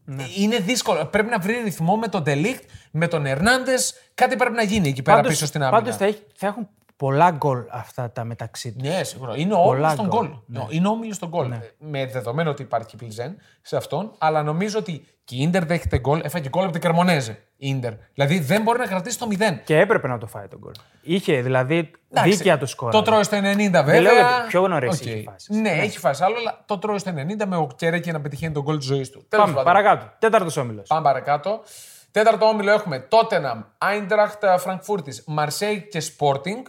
Ε, Είναι δύσκολο. Πρέπει να βρει ρυθμό με τον Ντελίκτ, με τον Ερνάντες. Κάτι πρέπει να γίνει εκεί πέρα Πάντως- πίσω στην άμυνα. Πάντως θα, έχει- θα έχουν πολλά γκολ αυτά τα μεταξύ τους. Ναι, σίγουρα. Είναι ο Πολλά όμιλος των γκολ. γκολ. Είναι ο όμιλος των γκολ. Με δεδομένο ότι υπάρχει και Πλιζέν σε αυτόν, αλλά νομίζω ότι και η Ίντερ δέχεται γκολ. Έφαγε γκολ από την Κρεμονέζε. η Ίντερ. Δηλαδή δεν μπορεί να κρατήσει το 0. Και έπρεπε να το φάει το γκολ. Είχε δηλαδή Εντάξει, δίκαια το σκορ. Το τρώει στο 90 βέβαια. λέω γιατί πιο νωρίς Οκ. έχει φάσεις. Ναι, έχει φάσεις άλλο, αλλά το τρώει στο 90 με ο Οκερέκε να πετυχαίνει τον γκολ της ζωής του. Τέλος Πάμε πάντων. παρακάτω. Τέταρτος όμιλος. Πάμε παρακάτω. Τέταρτο όμιλο έχουμε Τότεναμ, Άιντραχτ Φραγκφούρτη, Μαρσέη και Sporting.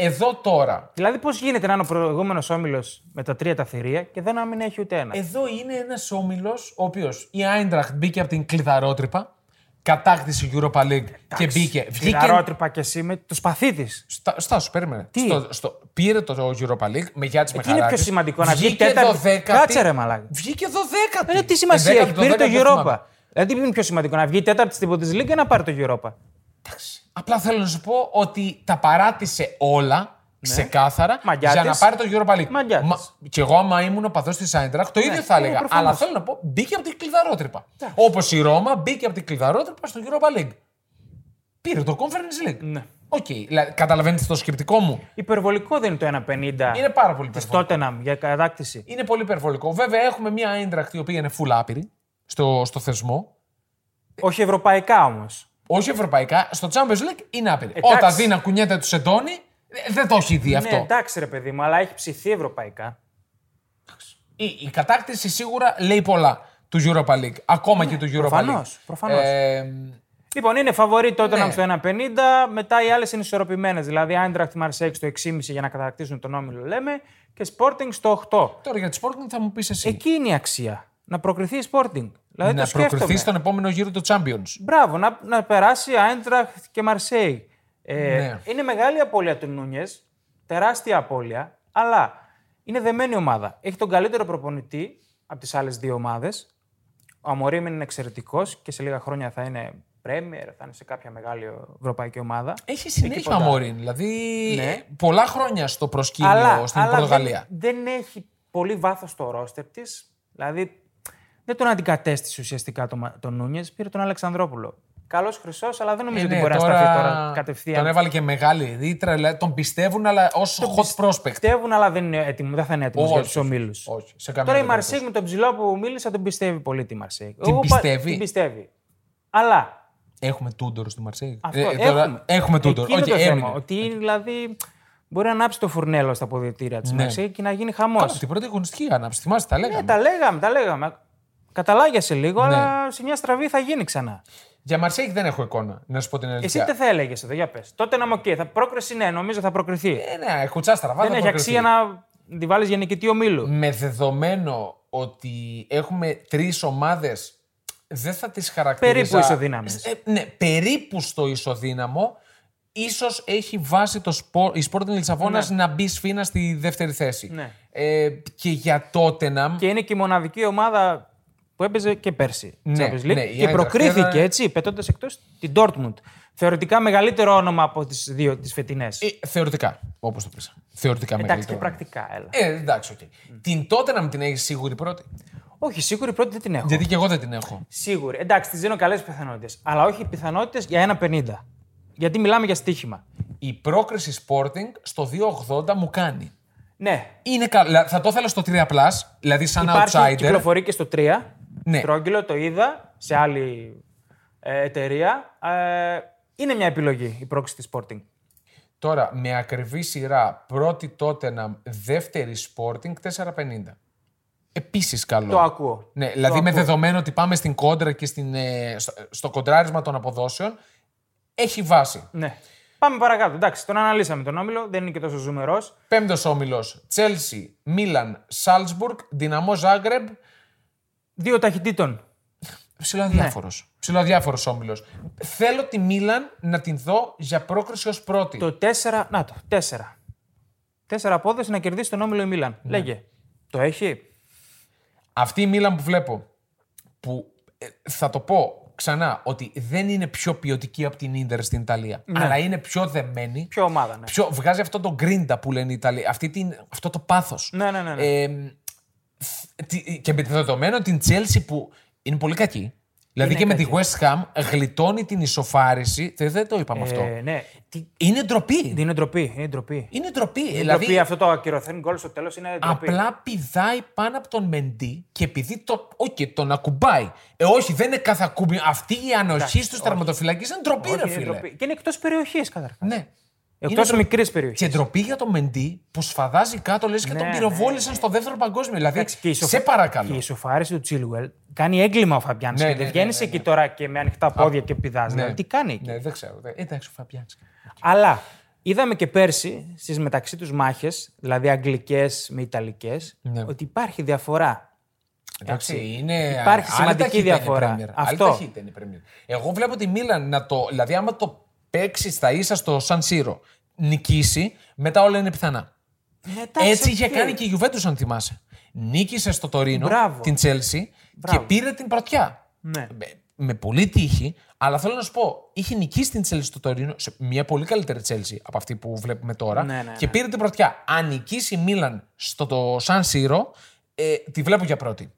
Εδώ τώρα. Δηλαδή, πώς γίνεται να είναι ο προηγούμενος όμιλος με τα τρία τα θηρία και δεν να μην έχει ούτε ένα; Εδώ είναι ένας όμιλος ο οποίος η Άιντραχτ μπήκε από την κλειδαρότρυπα, κατάκτησε Europa League και μπήκε. Βγήκε. Βγήκε... και εσύ με το σπαθί της. Στα, στάσου, περίμενε. Τι; Στο, στο, πήρε το Europa League με Γιάννη Εκεί είναι πιο σημαντικό να βγει Βγήκε τέταρτη. δωδέκατη. Κάτσε ρε μαλάκα. Βγήκε δωδέκατη. Ε, τι σημασία Ενδέκατη, έχει. Πήρε το δωδέκατη, δεν Europa. θυμάμαι. Δηλαδή, τι είναι πιο σημαντικό, να βγει τέταρτη στην Bundesliga ή να πάρει το Europa; Απλά θέλω να σου πω ότι τα παράτησε όλα ξεκάθαρα Ναι. Μαγκιά για της. να πάρει το Europa League. Μαγκιά της. και εγώ, άμα ήμουν οπαδός της Άιντραχτ, το ίδιο θα ναι, έλεγα. προφανώς. Αλλά θέλω να πω, μπήκε από την κλειδαρότρυπα. Όπως η Ρώμα μπήκε από την κλειδαρότρυπα στο Europa League. Πήρε το Conference League. Ναι. Οκ, δηλαδή, καταλαβαίνετε το σκεπτικό μου. Υπερβολικό δεν είναι το 1,50 Είναι πάρα πολύ της υπερβολικό. Tottenham για κατάκτηση. Είναι πολύ υπερβολικό. Βέβαια, έχουμε μια Άιντραχτ η οποία είναι full άπειρη στο, στο θεσμό. Όχι ευρωπαϊκά όμως. Όχι ευρωπαϊκά, στο Champions League είναι άπειρη. Εντάξει. Όταν δει να κουνιέται του Σεντόνι, ε, δεν το έχει δει αυτό. Ναι, εντάξει ρε παιδί μου, αλλά έχει ψηθεί ευρωπαϊκά. Η, η κατάκτηση σίγουρα λέει πολλά του Europa League. Ακόμα και του Europa Ναι, προφανώς, League. προφανώς. Ε, Λοιπόν, είναι φαβορή τότε Ναι. στο 1,50. Μετά οι άλλες είναι ισορροπημένες. Δηλαδή, Eintracht Marseille στο 6,5 για να κατακτήσουν τον όμιλο, λέμε, και Sporting στο 8. τώρα για τη Sporting θα μου πεις εσύ. Εκεί είναι η αξία. Να προκριθεί η Sporting. Δηλαδή, να το σκέφτομαι. προκριθεί στον επόμενο γύρο του Champions. Μπράβο, να, να περάσει Eintracht και Marseille. Ε, Ναι. Είναι μεγάλη απώλεια του Νούνιες. Τεράστια απώλεια. Αλλά είναι δεμένη ομάδα. Έχει τον καλύτερο προπονητή από τις άλλες δύο ομάδες. Ο Αμορίμ είναι εξαιρετικός και σε λίγα χρόνια θα είναι Premier, θα είναι σε κάποια μεγάλη ευρωπαϊκή ομάδα. Έχει συνέχεια ο τίποτα. Αμόριν. Δηλαδή Ναι. πολλά χρόνια στο προσκήνιο στην αλλά Πορτογαλία. Δεν, δεν έχει πολύ βάθος στο ρόστερ της. Δηλαδή δεν τον αντικατέστησε ουσιαστικά τον, τον Νούνιες, πήρε τον Αλεξανδρόπουλο. Καλός χρυσός, αλλά δεν νομίζω Ε, ότι ναι, μπορεί να σταθεί τώρα κατευθείαν. Τον έβαλε και μεγάλη ρήτρα. Δηλαδή τον πιστεύουν, αλλά ως hot prospect. Πιστεύουν, αλλά δεν, είναι έτοιμο, δεν θα είναι έτοιμος Όχι, για τους όχι, ομίλους. όχι, σε καμία Τώρα η περίπτωση. Μαρσέιγ με τον ψηλό που μίλησα τον πιστεύει πολύ τη Μαρσέιγ. Την Εγώ πα- πιστεύει; Την πιστεύει. Αλλά Έχουμε Τούντορο στη Μαρσέη. αυτό Ε, τώρα έχουμε. έχουμε Τούντορο. Εκεί είναι Οκ, το θέμα. έμεινε. Ότι είναι, δηλαδή μπορεί να ανάψει το φουρνέλο στα αποδυτήρια της Ναι. Μαρσέιγ και να γίνει χαμός. Καλά, την πρώτη αγωνιστική ανάψει. Θυμάστε, τα λέγαμε. Ναι, τα λέγαμε, τα λέγαμε. Καταλάγιασε λίγο, Ναι. αλλά σε μια στραβή θα γίνει ξανά. Για Μαρσέη δεν έχω εικόνα, να σου πω την Εσύ αλήθεια. τι θα έλεγε εδώ, για πες. Τότε να μου οκ, θα πρόκριση ναι, νομίζω θα προκριθεί. Ε, ναι, κουτσά στραβά. δεν θα έχει προκριθεί. αξία να τη βάλεις για νικητή ομίλου. Με δεδομένο ότι έχουμε τρεις ομάδες, δεν θα τις χαρακτήριζα. Περίπου ισοδύναμες. Ε, ναι, περίπου στο ισοδύναμο. Ίσως έχει βάση το σπορ, η Sporting Λισαβόνας να μπει σφίνα στη δεύτερη θέση. Ναι. Ε, και για τότε να. Και είναι και η μοναδική ομάδα που έπαιζε και πέρσι. Ναι, Champions League, ναι, η και Eintracht προκρίθηκε ήταν- έτσι, πετώντας εκτός την Dortmund. Θεωρητικά μεγαλύτερο όνομα από τις δύο τις φετινές. Ε, θεωρητικά, όπως το πεις. Θεωρητικά Εντάξει και μεγαλύτερο. πρακτικά, έλα. Ε, εντάξει, οκ. Την τότε να μην την έχεις σίγουρη πρώτη; Όχι, σίγουρη πρώτη δεν την έχω. Γιατί και εγώ δεν την έχω. Σίγουρη. Εντάξει, τη δίνω καλές πιθανότητες. Αλλά όχι πιθανότητες για ένα 50. Γιατί μιλάμε για στοίχημα. Η πρόκριση Sporting στο 2,80 μου κάνει. Ναι, Είναι κα... Θα το ήθελα στο 3 δηλαδή σαν Υπάρχει outsider. κυκλοφορεί και στο 3. Ναι. Στρόγγυλο, το είδα σε άλλη ε, εταιρεία. Ε, είναι μια επιλογή η πρόξη της Sporting. Τώρα, με ακριβή σειρά, πρώτη Tottenham, δεύτερη Sporting, 4,50. επίσης καλό. Το ακούω. Ναι, δηλαδή με δεδομένο ότι πάμε στην κόντρα και στην, ε, στο, στο κοντράρισμα των αποδόσεων, έχει βάση. Ναι. Πάμε παρακάτω. Εντάξει, τον αναλύσαμε τον όμιλο, δεν είναι και τόσο ζουμερός. Πέμπτος όμιλος, Τσέλσι, Μίλαν, Σάλτσμπουργκ, Δυναμό Ζάγκρεμπ. Δύο ταχυτήτων. Ψιλοαδιάφορο. Ναι. Ψιλοαδιάφορο όμιλος. Θέλω τη Μίλαν να την δω για πρόκριση ως πρώτη. Το 4. Να το, 4. Τέσσερα απόδοση να κερδίσει τον όμιλο η Μίλαν. Ναι. Λέγε. Το έχει; Αυτή η Μίλαν που βλέπω, που ε, θα το πω ξανά, ότι δεν είναι πιο ποιοτική από την Ίντερ στην Ιταλία, αλλά είναι πιο δεμένη. Πιο ομάδα, ναι. Πιο, βγάζει αυτό το γκρίντα που λένε οι Ιταλοί, αυτή την, αυτό το πάθος. Ναι, ναι, ναι. ναι. Ε, τι- και με δεδομένο την Chelsea που είναι πολύ κακή. Δηλαδή Είναι και με τη κακή. West Ham γλιτώνει την ισοφάριση. Δεν, δεν το είπαμε αυτό. Ε, ναι. Τι... Είναι ντροπή. Είναι ντροπή. Είναι ντροπή. Είναι ντροπή. Είναι δηλαδή, ντροπή αυτό το ακυρωθέν γκολ στο τέλος είναι ντροπή. απλά πηδάει πάνω από τον Μεντί και επειδή το, okay, τον ακουμπάει. Ε, όχι, δεν είναι κάθε ακούμπι. Αυτή η ανοχής στου τερματοφυλακεί είναι ντροπή, Όχι, ρε είναι φίλε. ντροπή. Και είναι εκτός περιοχής καταρχάς. Ναι. Εκτός Είναι μικρής περιοχής. Και ντροπή για τον Μεντί που σφαδάζει κάτω, λες και Ναι, τον ναι, πυροβόλησαν στο δεύτερο παγκόσμιο. Δηλαδή, Και η ισοφ- σε παρακαλώ. Και η ισοφάριση του Τσίλουελ κάνει έγκλημα ο Φαμπιάν. Ναι, και ναι, δεν ναι, βγαίνεις ναι, ναι. εκεί τώρα και με ανοιχτά πόδια και πηδάζει. Ναι. Δηλαδή, τι κάνει εκεί; Ναι, δεν ξέρω. Δεν- Εντάξει, ο Φαμπιάνης. Αλλά είδαμε και πέρσι στις μεταξύ τους μάχες, δηλαδή αγγλικές με ιταλικές, Ναι. ότι υπάρχει διαφορά. Εντάξει, είναι. Υπάρχει άλλη σημαντική ταχύτητα είναι η διαφορά. Premier. Αυτό. Άλλη ταχύτητα είναι η Premier. Εγώ βλέπω τη Μίλαν να το. Δηλαδή, άμα το παίξει στα ίσα στο Σαν Σίρο, νικήσει, μετά όλα είναι πιθανά. Ε, εντάξει, Έτσι είχε οκ. κάνει και η Juventus, αν θυμάσαι. Νίκησε στο Τορίνο Μπράβο. την Chelsea Μπράβο. και πήρε την πρωτιά. Ναι. Με, με πολύ τύχη, αλλά θέλω να σου πω, είχε νικήσει την Chelsea στο Τορίνο, σε μια πολύ καλύτερη Chelsea από αυτή που βλέπουμε τώρα, Ναι, ναι, και ναι. πήρε την πρωτιά. Αν νικήσει η Μίλαν στο το Σαν Σίρο, ε, τη βλέπω για πρώτη.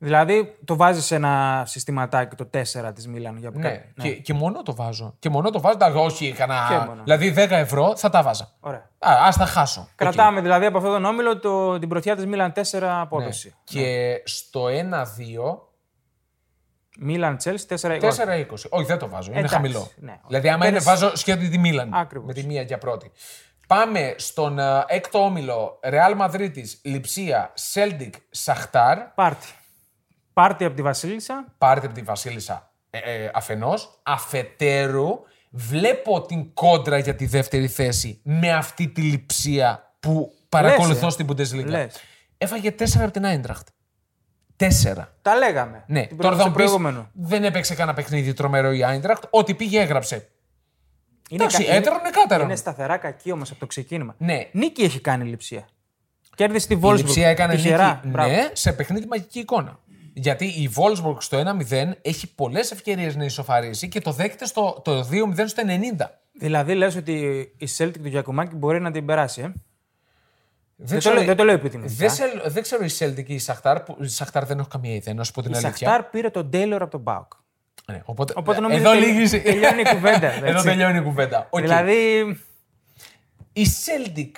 Δηλαδή το βάζεις σε ένα συστηματάκι το 4 της Μίλαν για Ναι, κάτι. Και, και μόνο το βάζω. Και μόνο το βάζω. εντάξει, Όχι, Και κανένα. μόνο. Δηλαδή 10 ευρώ θα τα έβαζα. Ωραία. Α ας τα χάσω. Οκ. Κρατάμε δηλαδή από αυτόν τον όμιλο το, την πρωτιά της Μίλαν 4 απόδοση. Και στο 1-2 Μίλαν Τσέλσι 4 4-20. Όχι, δεν το βάζω. Είναι Εντάξει, χαμηλό. ναι. Δηλαδή, άμα είναι, Πέρυσι- βάζω σχεδόν τη Μίλαν. Ακριβώς. Με τη μία για πρώτη. Πάμε στον ε, έκτο όμιλο. Ρεάλ Μαδρίτη, Λιψία, Σέλτικ, Σαχτάρ. Πάρτι. Πάρτι από τη Βασίλισσα. Πάρτε από τη Βασίλισσα ε, ε, αφενός. Αφετέρου, βλέπω την κόντρα για τη δεύτερη θέση με αυτή τη Λιψία που παρακολουθώ ε. στην Bundesliga. Λες. Έφαγε 4 από την Άιντραχτ. 4. Τα λέγαμε. Ναι, Την τώρα θα μου πεις, προηγούμενο. δεν έπαιξε κανένα παιχνίδι τρομερό η Άιντραχτ. Ό,τι πήγε έγραψε. Είναι, Εντάξει, κα- έτερον είναι κάτερον. είναι σταθερά κακή όμως από το ξεκίνημα. Ναι. Νίκη έχει κάνει η λειψία. Κέρδισε τη Η Wolfsburg. Λιψία έκανε Τυχερά. νίκη Μπράβο. ναι, σε παιχνίδι μαγική εικόνα. Γιατί η Wolfsburg στο 1-0 έχει πολλές ευκαιρίες να ισοφαρίσει και το δέχεται στο το 2-0 στο 90. Δηλαδή λες ότι η Celtic του Γιακουμάκη μπορεί να την περάσει. Ε; Δεν, το λέω- δεν το λέω επιθυμητικά. Δεν, σε- δεν ξέρω η Celtic ή η Σαχτάρ. Που, η Σαχτάρ δεν έχω καμία ιδέα, να σου πω την Η αλήθεια. Σαχτάρ πήρε τον Τέιλορ από τον Μπάουκ. Ναι, οπότε, Οπότε νομίζω εδώ τελ- λύγει- τελειώνει η κουβέντα, [LAUGHS] εδώ έτσι. τελειώνει η κουβέντα. Οκ. Δηλαδή. Η Celtic.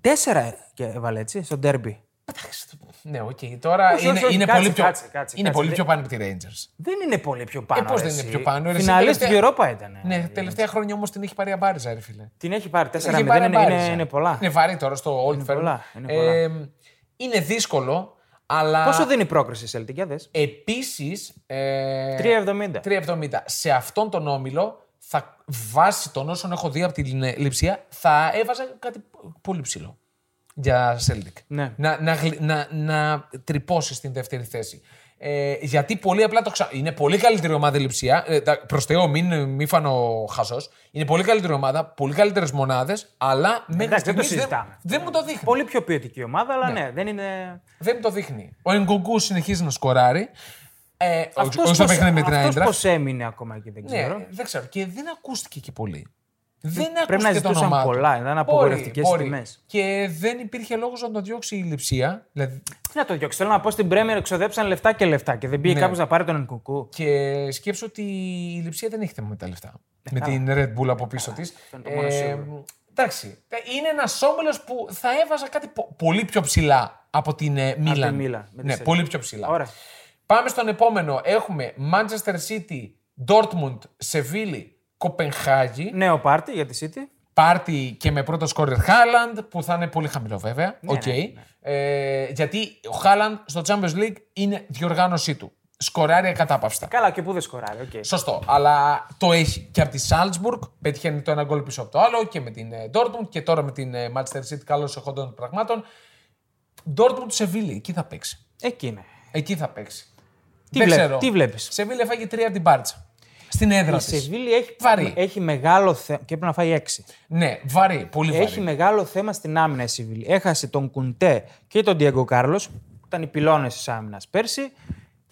Τέσσερα και έβαλε έτσι στο ντέρμπι. Εντάξει, Ναι, οκ. Τώρα Όχι, είναι, όχι, όχι, είναι κάτσε, πολύ πιο, κάτσε, κάτσε, είναι κάτσε. πολύ Δεν- πιο πάνω από τη Rangers. Δεν είναι πολύ πιο πάνω. Ε, πώς ρε, δεν είναι εσύ. πιο πάνω, ρε, εσύ, Φιναλίστ του τελευταία- Europa ήταν. Ναι, τελευταία χρόνια όμως την έχει πάρει αμπάριζα, ρε φίλε. Την έχει πάρει 4-0. Έχει πάρει Είναι, αμπάριζα. είναι, είναι πολλά. Είναι βαρύ τώρα στο Old Firm. πολλά, είναι Ε, είναι δύσκολο, αλλά. Πόσο δίνει η πρόκριση η Celtic, για δες; Επίσης. Ε, 3,70. 3,70. Σε αυτόν τον όμιλο, θα, βάσει των όσων έχω δει από την ε, λειψία, θα έβαζα κάτι πολύ ψηλό για Celtic. Ναι. Να, να, γλυ- να, να τρυπώσεις στην δεύτερη θέση. Ε, γιατί πολύ απλά το ξα... Είναι πολύ καλύτερη ομάδα η Λειψία. Ε, τα- προς Θεό, μην, μην φανώ χαζό. Είναι πολύ καλύτερη ομάδα, πολύ καλύτερες μονάδες, αλλά μέχρι Εντάξει, δεν το στιγμής συζητάμε. δεν μου το δείχνει. Πολύ πιο ποιοτική ομάδα, αλλά ναι, δεν είναι. Δεν μου το δείχνει. Ο Εγκογκού συνεχίζει να σκοράρει. Ε, Αυτός όχι στο πώς- παιχνίδι με την αυτός Άιντραχτ. πώς έμεινε ακόμα εκεί, δεν ξέρω. Ναι, δεν ξέρω. Και δεν ακούστηκε και πολύ. Δεν Πρέπει να ακούστηκε το ζητούσαν όνομά του. πολλά, ήταν Μπορεί, απογοητευτικές μπορεί. τιμές. Και δεν υπήρχε λόγος να τον διώξει η λειψία. Δηλαδή, Τι να το διώξει. Θέλω να πω στην Πρέμερ εξοδέψαν λεφτά και λεφτά και δεν πήγε Ναι. κάποιος να πάρει τον Ενκουκού. και σκέψω ότι η λειψία δεν έχει θέμα με τα λεφτά. με την Red Bull από πίσω της. αυτό είναι το μόνο σίγουρο. εντάξει. Είναι ένας όμιλος που θα έβαζα κάτι πο- πολύ πιο ψηλά από την ε, Μίλαν. Μίλαν, με τη Ναι, Celtic. πολύ πιο ψηλά. Ωραία. Πάμε στον επόμενο. Έχουμε Manchester City, Dortmund, Σεβίλη, Κοπενχάγη. Νέο πάρτι για τη City. πάρτι και με πρώτο σκόρερ Χάλαντ, που θα είναι πολύ χαμηλό βέβαια. Ναι, Οκ. Ε, γιατί ο Χάλαντ στο Champions League είναι διοργάνωσή του. Σκοράρει ακατάπαυστα. Καλά, και πού δεν σκοράρει. οκ. Σωστό. Αλλά το έχει και από τη Salzburg. Πετυχαίνει το ένα γκολ πίσω από το άλλο και με την ε, Dortmund και τώρα με την ε, Manchester City. Καλώς εχόντων των πραγμάτων. Dortmund Σεβίλη. Εκεί θα παίξει. Εκεί είναι. Εκεί θα παίξει. Τι, Δεν βλέπ- ξέρω. τι βλέπεις; Σεβίλη έφαγε τρία από την Μπάρτσα. Στην έδρα Η της. Σεβίλη έχει, Βαρύ. έχει μεγάλο θέμα. Και πρέπει να φάει έξι. Ναι, βαρύ. Πολύ βαρύ. Έχει μεγάλο θέμα στην άμυνα η Σεβίλη. Έχασε τον Κουντέ και τον Διέγκο Κάρλο, που ήταν οι πυλώνες της άμυνας πέρσι.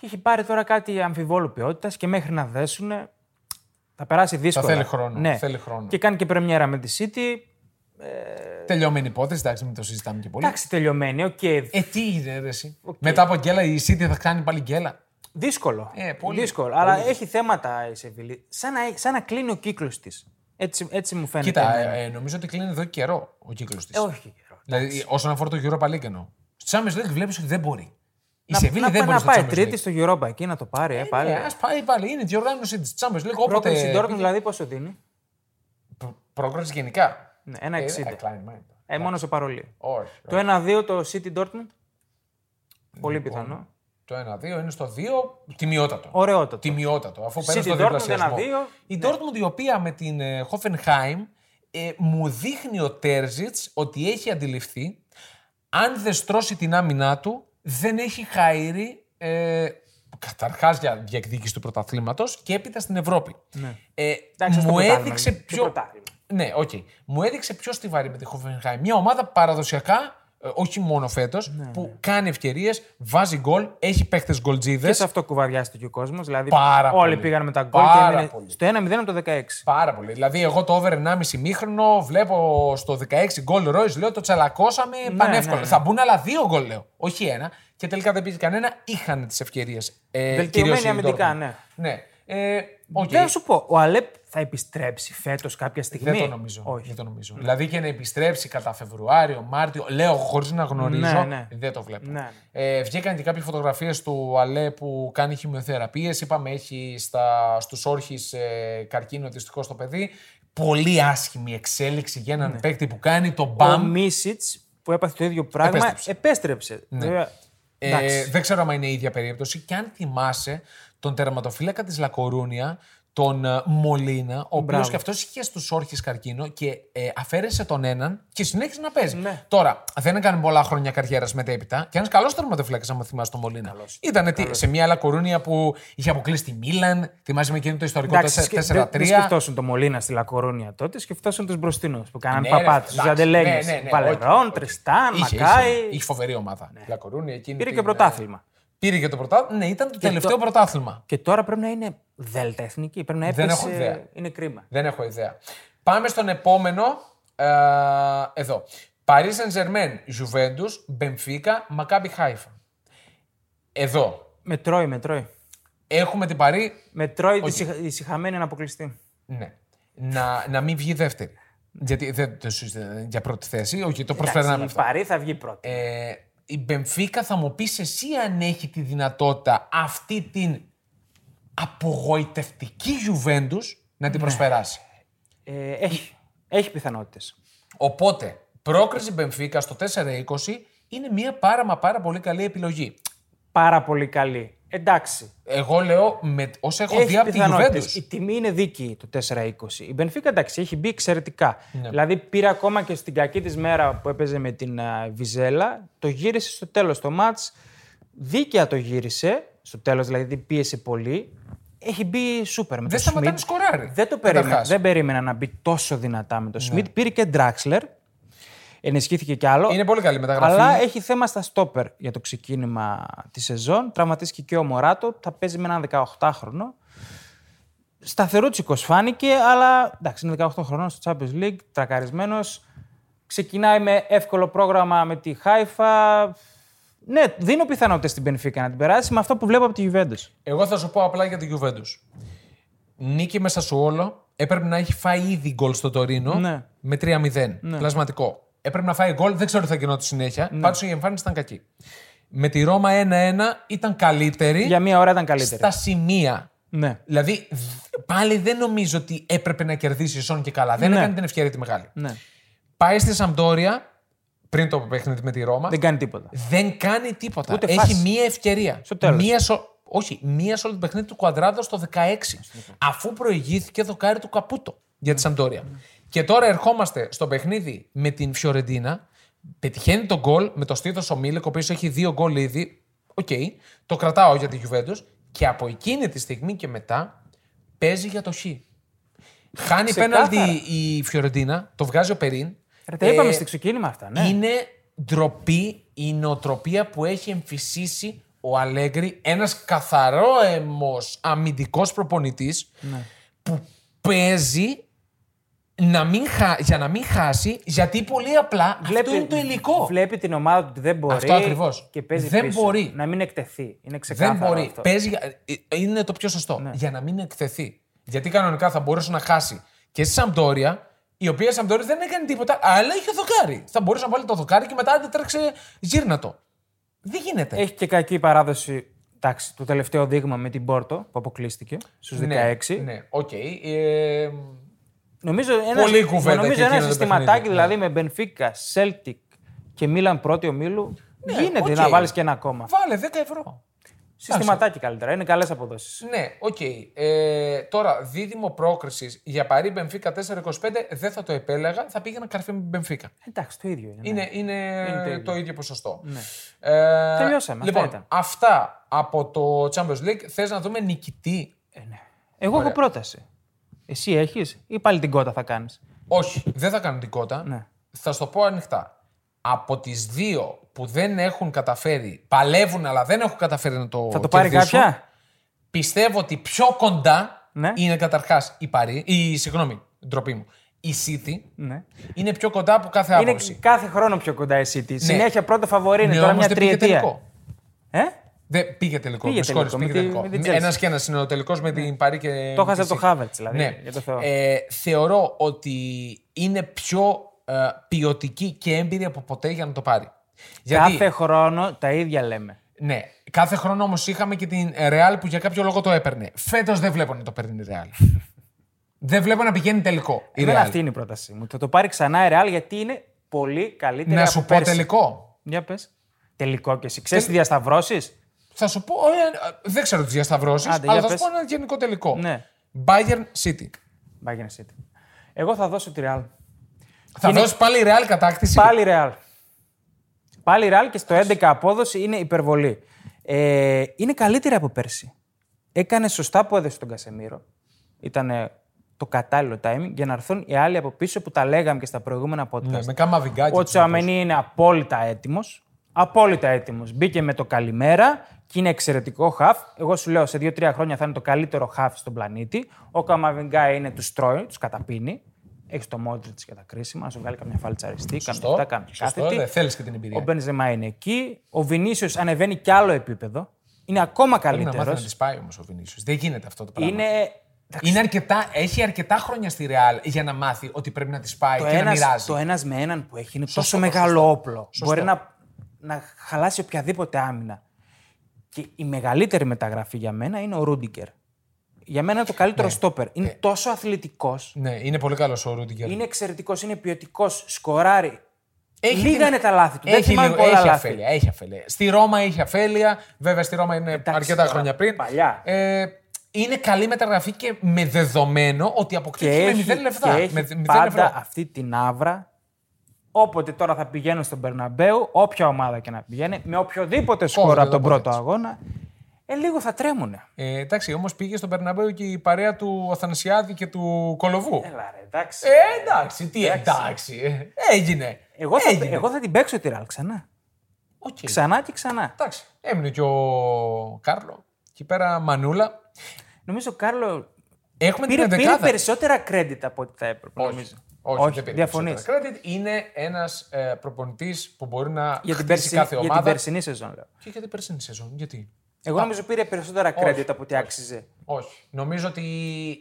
Και έχει πάρει τώρα κάτι αμφιβόλου ποιότητας και μέχρι να δέσουν. Θα περάσει δύσκολα. θέλει χρόνο, Ναι. θέλει χρόνο. Και κάνει και πρεμιέρα με τη City. Τελειωμένη υπόθεση, εντάξει, μην το συζητάμε και πολύ. Εντάξει, τελειωμένη. Οκ. Ε, τι είναι, ρε, εσύ. Μετά από γκέλα η City θα κάνει πάλι γκέλα. Δύσκολο. Ε, πολύ. Δύσκολο. Αλλά έχει θέματα η Σεβίλη. Σαν να, σαν να κλείνει ο κύκλος της. Έτσι, έτσι μου φαίνεται. Κοίτα, εμένα. ε, ε, νομίζω ότι κλείνει εδώ και καιρό ο κύκλος της. Ε, όχι. καιρό. Δηλαδή, όσον αφορά το Europa League εννοώ. Στο Champions League βλέπεις ότι δεν μπορεί. Η Να, Σεβίλη να, δεν να, μπορεί στο πάει Champions τρίτη League. στο Europa εκεί να το πάρει. Ε, πάλι. Ε, ας πάει πάλι. Είναι διοργάνωση της Champions League. Πρόκληση Όποτε. Dortmund δηλαδή πόσο δίνει; Προ- Πρόκριση γενικά. Ναι, ένα Ε, 60. ε, Klein mind. Ε, μόνο σε παρολί. Όχι. Το 1-2 το City Dortmund. Πολύ Λοιπόν, πιθανό. Το 1-2 είναι στο 2. Τιμιότατο. Ωραιότατο. Τιμιότατο. Αφού City πέρασε το Dortmund διπλασιασμό. 1-2. Η Ναι. Dortmund η οποία με την ε, Hoffenheim ε, μου δείχνει ο Τέρζιτς ότι έχει αντιληφθεί αν δεν στρώσει την άμυνά του δεν έχει χαΐρει ε, καταρχάς για διεκδίκηση του πρωταθλήματος και έπειτα στην Ευρώπη. Ε, Εντάξει, στο μου πρωτάθλημα, έδειξε ποιο πιο... πρωτάθλημα. Ναι, οκ. Μου έδειξε πιο στιβαρή με τη Hoffenheim. Μια ομάδα παραδοσιακά, ε, όχι μόνο φέτος, Ναι, που κάνει ευκαιρίες, βάζει γκολ, έχει παίχτες γκολτζήδες. Και σε αυτό κουβαδιάστηκε και ο κόσμος. Δηλαδή, Πάρα όλοι πολύ. πήγαν με τα γκολ και Πάρα έμεινε πολύ. στο 1-0 από το 16. Πάρα πολύ. Δηλαδή, εγώ το over 1,5 ημίχρονο, βλέπω στο 16 γκολ Ρόις, λέω το τσαλακώσαμε πανεύκολα. ναι, ναι. Θα μπουν άλλα δύο γκολ, λέω. Όχι ένα. Και τελικά δεν πήγε κανένα. Είχαν τις ευκαιρίες. Ε, Βελτιωμένη κυρίως η αμυντικά, Dortmund. ναι. Ναι. Ε, οκ. Δεν σου πω, ο Αλέ θα επιστρέψει φέτος κάποια στιγμή; Δεν το νομίζω. Όχι. Δεν το νομίζω. Δηλαδή και να επιστρέψει κατά Φεβρουάριο, Μάρτιο, λέω χωρίς να γνωρίζω, Ναι, ναι. δεν το βλέπω. Ναι. Ε, βγήκαν και κάποιες φωτογραφίες του Αλέ που κάνει χημειοθεραπείες. Είπαμε, έχει στα, στους όρχεις ε, καρκίνο δυστυχώς το παιδί. Πολύ άσχημη εξέλιξη για έναν παίκτη που κάνει το Ο μπαμ. Μίσιτς που έπαθε το ίδιο πράγμα Επέστρεψε. επέστρεψε. Βέβαια, Ε, εντάξει. δεν ξέρω αν είναι η ίδια περίπτωση. Και αν θυμάσαι τον τερματοφύλακα της Λακορούνια, τον ε, Μολίνα, ο οποίος Μπράβο. και αυτός είχε στους όρχες καρκίνο και ε, αφαίρεσε τον έναν και συνέχισε να παίζει. Ναι. Τώρα, δεν έκανε πολλά χρόνια καριέρας μετέπειτα και ένας καλός τερματοφύλακας, αν θυμάσαι τον Μολίνα. Ήταν τι, σε μια Λακορούνια που είχε αποκλείσει τη Μίλαν. Θυμάσαι με εκείνο το ιστορικό Εντάξει, σκε- δεν- 4-3. Δεν σκεφτόσουν το Μολίνα στη Λακορούνια τότε, σκεφτόσουν τους μπροστινούς που κάνανε Ναι, ρε, παπάτε. Τους εντάξει, Ζαντελέγγε. ναι, ναι, ναι, Βαλερόν, όχι, όχι. Τριστάν, Είχε, Μακάι. είχε, είχε φοβερή ομάδα. Η Λακορούνια εκείνη Πήρε την, και ε, πρωτάθλημα. Πήρε και το πρωτάθλημα. Ναι, ήταν το τελευταίο το- πρωτάθλημα. Και τώρα πρέπει να είναι δέλτα εθνική. Πρέπει να έπεσε. Δεν έχω ιδέα. Είναι κρίμα. Δεν έχω ιδέα. Πάμε στον επόμενο. Ε, εδώ. Paris Saint-Germain, Juventus, Benfica, Maccabi Haifa. Εδώ. Με τρώει, με τρώει. Έχουμε την Παρή. Με τρώει τη συχα- η συχαμένη να αποκλειστεί. Ναι. Να, να μην βγει δεύτερη. Γιατί δεν το συζητάμε για πρώτη θέση. Όχι, το προσπερνάμε Εντάξει, η αυτό. Παρή θα βγει πρώτη. Ε, η Μπενφίκα θα μου πεις εσύ αν έχει τη δυνατότητα αυτή την απογοητευτική Juventus να την προσπεράσει. Ε, έχει έχει πιθανότητες. Οπότε, πρόκριση Μπενφίκα στο 4-20 είναι μια πάρα μα πάρα πολύ καλή επιλογή. Πάρα πολύ καλή. Εντάξει. Εγώ λέω, με, όσο έχω δει Έχει από τη πιθανότητες. Juventus. Η τιμή είναι δίκαιη το 4-20. Η Μπενφίκα εντάξει, έχει μπει εξαιρετικά. Ναι. Δηλαδή πήρε ακόμα και στην κακή της μέρα που έπαιζε με την α, Βιζέλα, το γύρισε στο τέλος το μάτς. Δίκαια το γύρισε, στο τέλος δηλαδή πίεσε πολύ. Έχει μπει σούπερ με Δεν το σταματάει Σμιτ. να σκοράρει. Δεν το περίμενα, Καταρχάς. δεν περίμενα να μπει τόσο δυνατά με το Σμιτ. Πήρε και Ντράξλερ. Ενισχύθηκε κι άλλο. Είναι πολύ καλή μεταγραφή. Αλλά έχει θέμα στα στόπερ για το ξεκίνημα της σεζόν. Τραυματίστηκε και ο Μωράτο. Θα παίζει με έναν 18χρονο. Σταθερούτσικο φάνηκε, αλλά εντάξει, είναι 18 χρονών στο Champions League, τρακαρισμένος. Ξεκινάει με εύκολο πρόγραμμα με τη Χάιφα. Ναι, δίνω πιθανότητες στην Πενφύκα να την περάσει με αυτό που βλέπω από τη Juventus. Εγώ θα σου πω απλά για τη Juventus. Νίκη μέσα σου όλο. Έπρεπε να έχει φάει ήδη γκολ στο Τωρίνο Ναι. με 3-0. Πλασματικό. Έπρεπε να φάει γκολ, δεν ξέρω τι θα γινόταν στη συνέχεια. Ναι. Πάντως η εμφάνιση ήταν κακή. Με τη Ρώμα 1-1 ήταν καλύτερη Για μία ώρα ήταν καλύτερη. στα σημεία. Ναι. Δηλαδή, δ- πάλι δεν νομίζω ότι έπρεπε να κερδίσει η Σόν και καλά. Δεν Ναι. έκανε την ευκαιρία τη μεγάλη. ναι. Πάει στη Σαμπντόρια πριν το παιχνίδι με τη Ρώμα. Δεν κάνει τίποτα. Δεν κάνει τίποτα. Ούτε Έχει φάση. μία ευκαιρία. Στο τέλος. Μία σο... Όχι, μία σε όλο το παιχνίδι του Κουαντράδο στο 16. Αφού προηγήθηκε δοκάρι του Καπούτο για τη Σαμπντόρια. Και τώρα ερχόμαστε στο παιχνίδι με την Φιωρεντίνα. Πετυχαίνει το γκολ με το στήθος ο Μίλικ, ο οποίος έχει δύο γκολ ήδη. Οκ, το κρατάω για τη Γιουβέντους. Και από εκείνη τη στιγμή και μετά παίζει για το Χ. Χάνει Ξεκάθαρα. πέναλτι η Φιωρεντίνα, το βγάζει ο Περίν. Ρε, τα είπαμε Ε, στο ξεκίνημα αυτά. Ναι. είναι ντροπή η νοοτροπία που έχει εμφυσίσει ο Αλέγκρι, ένας καθαρόαιμος αμυντικός προπονητής Ναι. που παίζει να μην χα... για να μην χάσει, γιατί πολύ απλά αυτό είναι το υλικό. Βλέπει την ομάδα του ότι δεν μπορεί. Αυτό ακριβώς. Και παίζει Δεν πίσω. μπορεί. Να μην εκτεθεί. Είναι ξεκάθαρο. Δεν μπορεί. Αυτό. Παίζει... για- ε, Είναι το πιο σωστό. Για να μην εκθεθεί. Γιατί κανονικά θα μπορούσε να χάσει και στη Σαμπντόρια, η οποία Σαμπντόρια δεν έκανε τίποτα, αλλά είχε δοκάρι. Θα μπορούσε να βάλει το δοκάρι και μετά δεν τρέξε γύρνα το. Δεν γίνεται. Έχει και κακή παράδοση. Εντάξει, το τελευταίο δείγμα με την Πόρτο που αποκλείστηκε στους 16. Ναι, ναι, οκ. Ε, Νομίζω ένα, Πολύ κουβέντα νομίζω και ένα εκείνο το συστηματάκι παιχνίδι, ναι. δηλαδή με Μπενφίκα, Celtic και Μίλαν πρώτη ομίλου. γίνεται οκ. να βάλεις και ένα ακόμα. Βάλε 10 ευρώ. Συστηματάκι καλύτερα. Είναι καλές αποδόσεις. Ναι, οκ. Ε, τώρα, δίδυμο πρόκρισης για Παρί Μπενφίκα 4-25 δεν θα το επέλεγα, θα πήγαινα καρφί με Μπενφίκα. Εντάξει, το ίδιο είναι. ναι. Είναι, είναι, το ίδιο. το ίδιο ποσοστό. Ναι. Ε, Τελειώσαμε, αυτά Λοιπόν, ήταν. αυτά από το Champions League. Θες να δούμε νικητή; Ε, ναι. Εγώ έχω πρόταση. Εσύ έχεις ή πάλι την κότα θα κάνεις; Όχι, δεν θα κάνω την κότα. Ναι. Θα σου το πω ανοιχτά. Από τις δύο που δεν έχουν καταφέρει, παλεύουν αλλά δεν έχουν καταφέρει να το Θα το πάρει κερδίσουν, κάποια; Πιστεύω ότι πιο κοντά Ναι. είναι καταρχάς η Παρή, η, συγγνώμη, ντροπή μου, η City. Ναι. Είναι πιο κοντά από κάθε Είναι άποψη. κάθε χρόνο πιο κοντά η City. Συνέχεια πρώτο φαβορή είναι Ναι, τώρα όμως μια δεν πήγε τριετία. τελικό. Ε; Δεν πήγε τελικό. Πήγε με συγχωρείς, τελικό, πήγε με τη- τελικό. με την Chelsea. Ένας και ένας είναι ο τελικός με την Παρή και. Το με έχασε τη από το City. Havertz, δηλαδή. Ναι. Για το Θεό. Ε, θεωρώ ότι είναι πιο ε, ποιοτική και έμπειρη από ποτέ για να το πάρει. Γιατί, Κάθε χρόνο τα ίδια λέμε. ναι, κάθε χρόνο όμως είχαμε και την Real που για κάποιο λόγο το έπαιρνε. Φέτος δεν βλέπω να το παίρνει η Real. [LAUGHS] δεν βλέπω να πηγαίνει τελικό. Η Εμένα Real. αυτή είναι η πρότασή μου. Θα το πάρει ξανά η Real γιατί είναι πολύ καλύτερη Να από σου πω πέρσι. τελικό. Για πες. Τελικό και εσύ. Ξέρεις τι διασταυρώσεις; Θα σου πω. ε, ε, δεν ξέρω τις διασταυρώσεις, Άντε, αλλά για θα σου πες. πω ένα γενικό τελικό. Ναι. Bayern City. Bayern City. Εγώ θα δώσω τη Real. Θα Είναι- δώσεις πάλι Real κατάκτηση; Πάλι Real. Πάλι Real και στο 11 απόδοση είναι υπερβολή. Ε, είναι καλύτερη από πέρσι. Έκανε σωστά που έδωσε τον Κασεμίρο. Ήταν το κατάλληλο timing για να έρθουν οι άλλοι από πίσω που τα λέγαμε και στα προηγούμενα podcast. Ναι, με κάμα βιγκάκι. Ο Τσαμενί είναι απόλυτα έτοιμος. Απόλυτα έτοιμος. Μπήκε με το καλημέρα και είναι εξαιρετικό χαφ. Εγώ σου λέω σε 2-3 χρόνια θα είναι το καλύτερο χαφ στον πλανήτη. Ο Καμαβιγκά είναι τους τρώει, τους καταπίνει. Έχεις το Μόντριτ για τα κρίσιμα, να σου βγάλει καμιά φάλτσα αριστή, κάνει Σωστό. αυτά, κάνει Σωστό, κάθετη. δεν θέλεις και την εμπειρία. Ο Μπενζεμά είναι εκεί. Ο Βινίσιος ανεβαίνει κι άλλο επίπεδο. Είναι ακόμα Πρέπει να μάθεις καλύτερος. να τη πάει όμως ο Βινίσιος. Δεν γίνεται αυτό το πράγμα. Είναι. Είναι αρκετά, έχει αρκετά χρόνια στη Real για να μάθει ότι πρέπει να τη πάει Το και να ένας, μοιράζει. το ένας με έναν που έχει είναι τόσο Σωστό, μεγάλο σωστό. όπλο. Σωστό. Μπορεί να, να χαλάσει οποιαδήποτε άμυνα. Και η μεγαλύτερη μεταγραφή για μένα είναι ο Ρούντιγκερ. Για μένα είναι το καλύτερο στόπερ. Είναι τόσο αθλητικός. Ναι, είναι πολύ καλός ο Ρούντιγκερ. Είναι εξαιρετικός, είναι ποιοτικός, σκοράρει. Έχει Λίγα την- είναι τα λάθη του. Δεν Έχει, θυμάμαι λίγο, πολλά έχει λάθη. αφέλεια, έχει αφέλεια. Στη Ρώμα είχε αφέλεια. Βέβαια στη Ρώμα είναι αρκετά τώρα, χρόνια πριν. παλιά. Ε, είναι καλή μεταγραφή και με δεδομένο ότι Και αποκτήθηκε με έχει, 0 λεφτά. και έχει με 0 πάντα ευρώ. αυτή την αύρα. Όποτε τώρα θα πηγαίνουν στο Μπερναμπέου, όποια ομάδα και να πηγαίνει, με οποιοδήποτε σκορ δεν από τον το πρώτο αποδέχεσαι. αγώνα, ε, λίγο θα τρέμουνε. Ε, εντάξει, όμως πήγε στο Μπερναμπέου και η παρέα του Αθανασιάδη και του Κολοβού. Έλα ρε, εντάξει. Ε, εντάξει, τι εντάξει. ε, Έγινε. Εγώ θα, Έγινε. εγώ θα την παίξω τη Ρεάλ ξανά. Οκ. Ξανά και ξανά. Εντάξει. Έμεινε και ο Κάρλο. Εκεί πέρα Μανούλα. Νομίζω ο Κάρλο Έχουμε πήρε, την πήρε ενδεκάδα. περισσότερα credit από ό,τι θα έπρεπε. Όχι. νομίζω. Όχι, δεν πήρε διαφωνείς. περισσότερα credit. Είναι ένας ε, προπονητής που μπορεί να Για την, χτίσει περσινή, κάθε για την ομάδα. περσινή σεζόν λέω. Και για την περσινή σεζόν. Γιατί; Εγώ νομίζω πήρε περισσότερα credit από ό,τι άξιζε. Όχι. Νομίζω ότι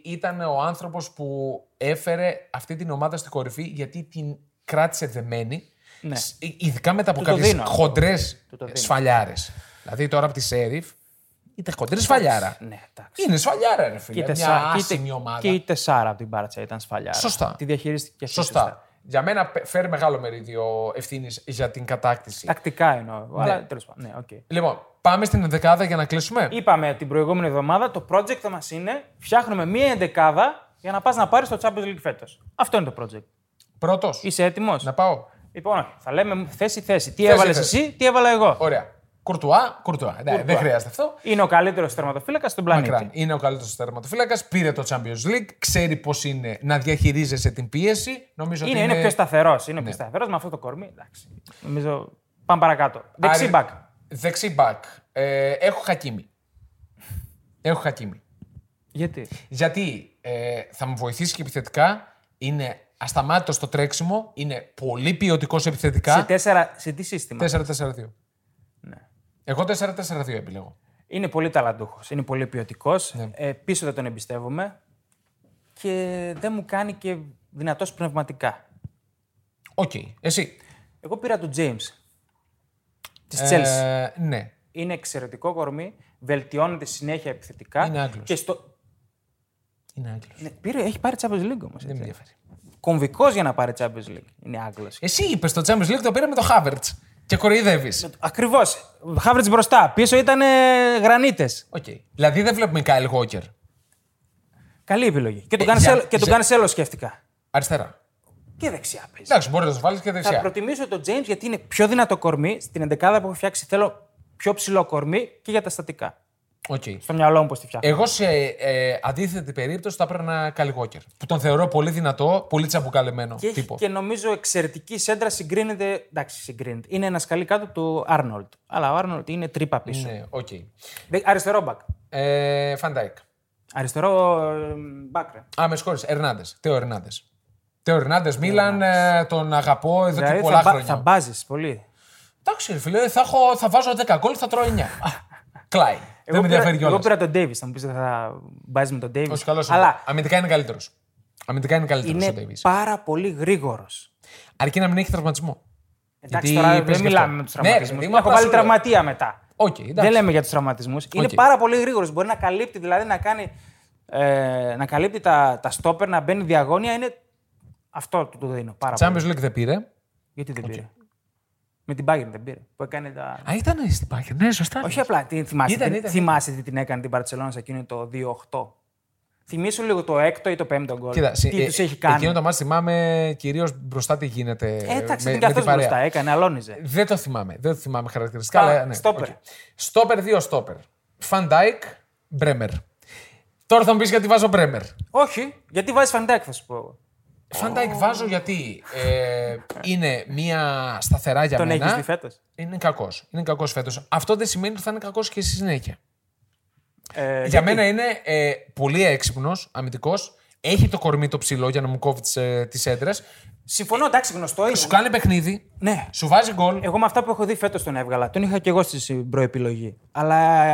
ήταν ο άνθρωπος που έφερε αυτή την ομάδα στην κορυφή γιατί την κράτησε δεμένη. Ναι. Σ- Ειδικά μετά από Του το κάποιες δίνω. χοντρές Του το δίνω. σφαλιάρες. Δηλαδή τώρα από τη Σέριφ ήταν χοντρή. Είναι σφαλιάρα. Ναι, εντάξει. Είναι σφαλιάρα, ρε Και φίλε. η, Μια τεσσά... και, η άσημη τε- ομάδα. και η τεσσάρα από την Μπάρτσα ήταν σφαλιάρα. Σωστά. Τη διαχειρίστηκε και αυτή Σωστά. Για μένα πε- φέρει μεγάλο μερίδιο ευθύνης για την κατάκτηση. Τακτικά εννοώ. Αλλά τέλος πάντων. Ναι, οκ. Λοιπόν, πάμε στην ενδεκάδα για να κλείσουμε. Είπαμε την προηγούμενη εβδομάδα το project μας είναι φτιάχνουμε μία εντεκάδα για να πας να πάρεις το Champions League φέτος. Αυτό είναι το project. Πρώτος. Είσαι έτοιμος; Να πάω. Λοιπόν, όχι. θα λέμε θέση-θέση. Τι Θέση, έβαλες θέση. εσύ, τι έβαλα εγώ. Ωραία. Κουρτουά, κουρτουά. Ναι, δεν χρειάζεται αυτό. Είναι ο καλύτερος τερματοφύλακας στον πλανήτη. Μακράν. Είναι ο καλύτερος τερματοφύλακας. Πήρε το Champions League. Ξέρει πώς είναι να διαχειρίζεσαι την πίεση. Νομίζω Είναι, ότι είναι πιο σταθερός. Είναι Ναι. πιο σταθερός με αυτό το κορμί. Εντάξει. Νομίζω. Πάμε παρακάτω. Δεξί Άρη- μπακ. Δεξί back. Ε, έχω χακίμι. Έχω χακίμι. Γιατί; Γιατί ε, θα μου βοηθήσει και επιθετικά. Είναι ασταμάτητος στο τρέξιμο. Είναι πολύ ποιοτικός Σε, επιθετικά. τέσσερα, σε τι σύστημα; 4-4-2. Ναι. Εγώ 4-4-2 επιλέγω. Είναι πολύ ταλαντούχος. Είναι πολύ ποιοτικός. Ναι. Ε, πίσω δεν τον εμπιστεύομαι. Και δεν μου κάνει και δυνατός πνευματικά. Οκ. Εσύ; Εγώ πήρα τον James. Της Chelsea. Ε, ναι. Είναι εξαιρετικό κορμί. Βελτιώνεται συνέχεια επιθετικά. Είναι Άγγλος. Και στο... Είναι Άγγλος. ναι, πήρε, έχει πάρει Champions League όμως. Δεν με ενδιαφέρει. Κομβικός για να πάρει Champions League. Είναι Άγγλος. Εσύ είπες το Champions League το πήρε με το Havertz. Και κοροϊδεύεις. Ακριβώς. Χάβερτς μπροστά. Πίσω ήταν γρανίτες. Οκ. Δηλαδή δεν βλέπουμε Κάιλ Γουόκερ. Καλή επιλογή. Και τον Ε, Κανσέλο για- και τον για- Κανσέλο σκέφτηκα. Αριστερά. Και δεξιά παίζει. Εντάξει, μπορείς να το βάλεις και Θα δεξιά. προτιμήσω τον James γιατί είναι πιο δυνατό κορμί. Στην 11 που έχω φτιάξει θέλω πιο ψηλό κορμί και για τα στατικά. Οκ. Στο μυαλό μου πώς τη φτιάχνω. Εγώ σε ε, αντίθετη περίπτωση θα έπαιρνα Κάιλ Γουόκερ. Που τον θεωρώ πολύ δυνατό, πολύ τσαμπουκαλεμένο Και έχει τύπο. και νομίζω εξαιρετική σέντρα συγκρίνεται. Εντάξει, συγκρίνεται. Είναι ένας σκαλί κάτω του Άρνολντ. Αλλά ο Άρνολντ είναι τρύπα πίσω. Ναι, οκ. Δε- Αριστερό μπακ. Ε, Φαν Ντάικ. Αριστερό ε, μπακ. ρε. Α, με συγχωρείς. Ερνάντεζ. Τέο Ερνάντεζ. Τέο Ερνάντεζ, Μίλαν, ε, τον αγαπώ εδώ και Δηλαδή πολλά θα, μπα- χρόνια. θα μπάζεις πολύ. Εντάξει, ρε φίλε, θα, έχω, θα βάζω 10 γκολ, θα τρώω 9. [LAUGHS] Κλάι. Δεν με πήρα, ενδιαφέρει εγώ κιόλας. πήρα τον Ντέιβις. Θα μου πεις δεν θα μπάζει με τον Ντέιβις. Όχι, καλός Αλλά Αμυντικά είναι καλύτερος. Αμυντικά είναι καλύτερος ο είναι Ντέιβις. πάρα πολύ γρήγορος. Αρκεί να μην έχει τραυματισμό. Εντάξει, Γιατί τώρα παίζει δεν και μιλάμε αυτό. με τους Ναι, τραυματισμούς. παιδί μου, Έχω απλά βάλει σου λέω. τραυματία μετά. Οκ, εντάξει. Δεν λέμε για τους τραυματισμούς. Είναι Οκ. πάρα πολύ γρήγορος. Μπορεί να καλύπτει, δηλαδή να κάνει. Ε, να καλύπτει τα, τα στόπερ, να μπαίνει διαγώνια. Είναι. Αυτό του το δίνω. Πάρα πολύ. Champions League δεν πήρε. Γιατί δεν πήρε; Με την Bayern δεν πήρε. Που έκανε τα... Α, ήταν στην Bayern. Ναι, σωστά. Όχι απλά. Τι, θυμάσαι, Ήταν, τι- ήταν. θυμάσαι τι την έκανε την Μπαρτσελόνα σε εκείνο το 2-8. Θυμήσου λίγο το έκτο ή το πέμπτο γκολ. Κοίτα, τι ε, τους έχει ε, κάνει. Εκείνο το μάτι θυμάμαι κυρίως μπροστά τι γίνεται. Ε, εντάξει, με, δεν με καθώς την παρέα. μπροστά έκανε, αλώνιζε. Δεν το θυμάμαι. Δεν το θυμάμαι χαρακτηριστικά. Πάμε, αλλά, ναι, στόπερ. οκ. Στόπερ, δύο στόπερ. Φαν Ντάικ, Μπρέμερ. Τώρα θα μου πεις γιατί βάζω Μπρέμερ. Όχι, γιατί βάζεις Φαν Ντάικ, θα σου πω. εγώ. Φαν Ντάικ βάζω γιατί ε, είναι μια σταθερά για Τον μένα. έχεις δει φέτος; Είναι κακός. Είναι κακός φέτος. Αυτό δεν σημαίνει ότι θα είναι κακός και στη συνέχεια. Ε, Για μένα είναι ε, πολύ έξυπνος, αμυντικός. Έχει το κορμί το ψηλό για να μου κόβει τις σέντρες. Συμφωνώ, εντάξει, γνωστό είναι. Σου κάνει παιχνίδι. Ναι. Σου βάζει γκολ. Εγώ με αυτά που έχω δει φέτος τον έβγαλα. Τον είχα και εγώ στην προεπιλογή. Αλλά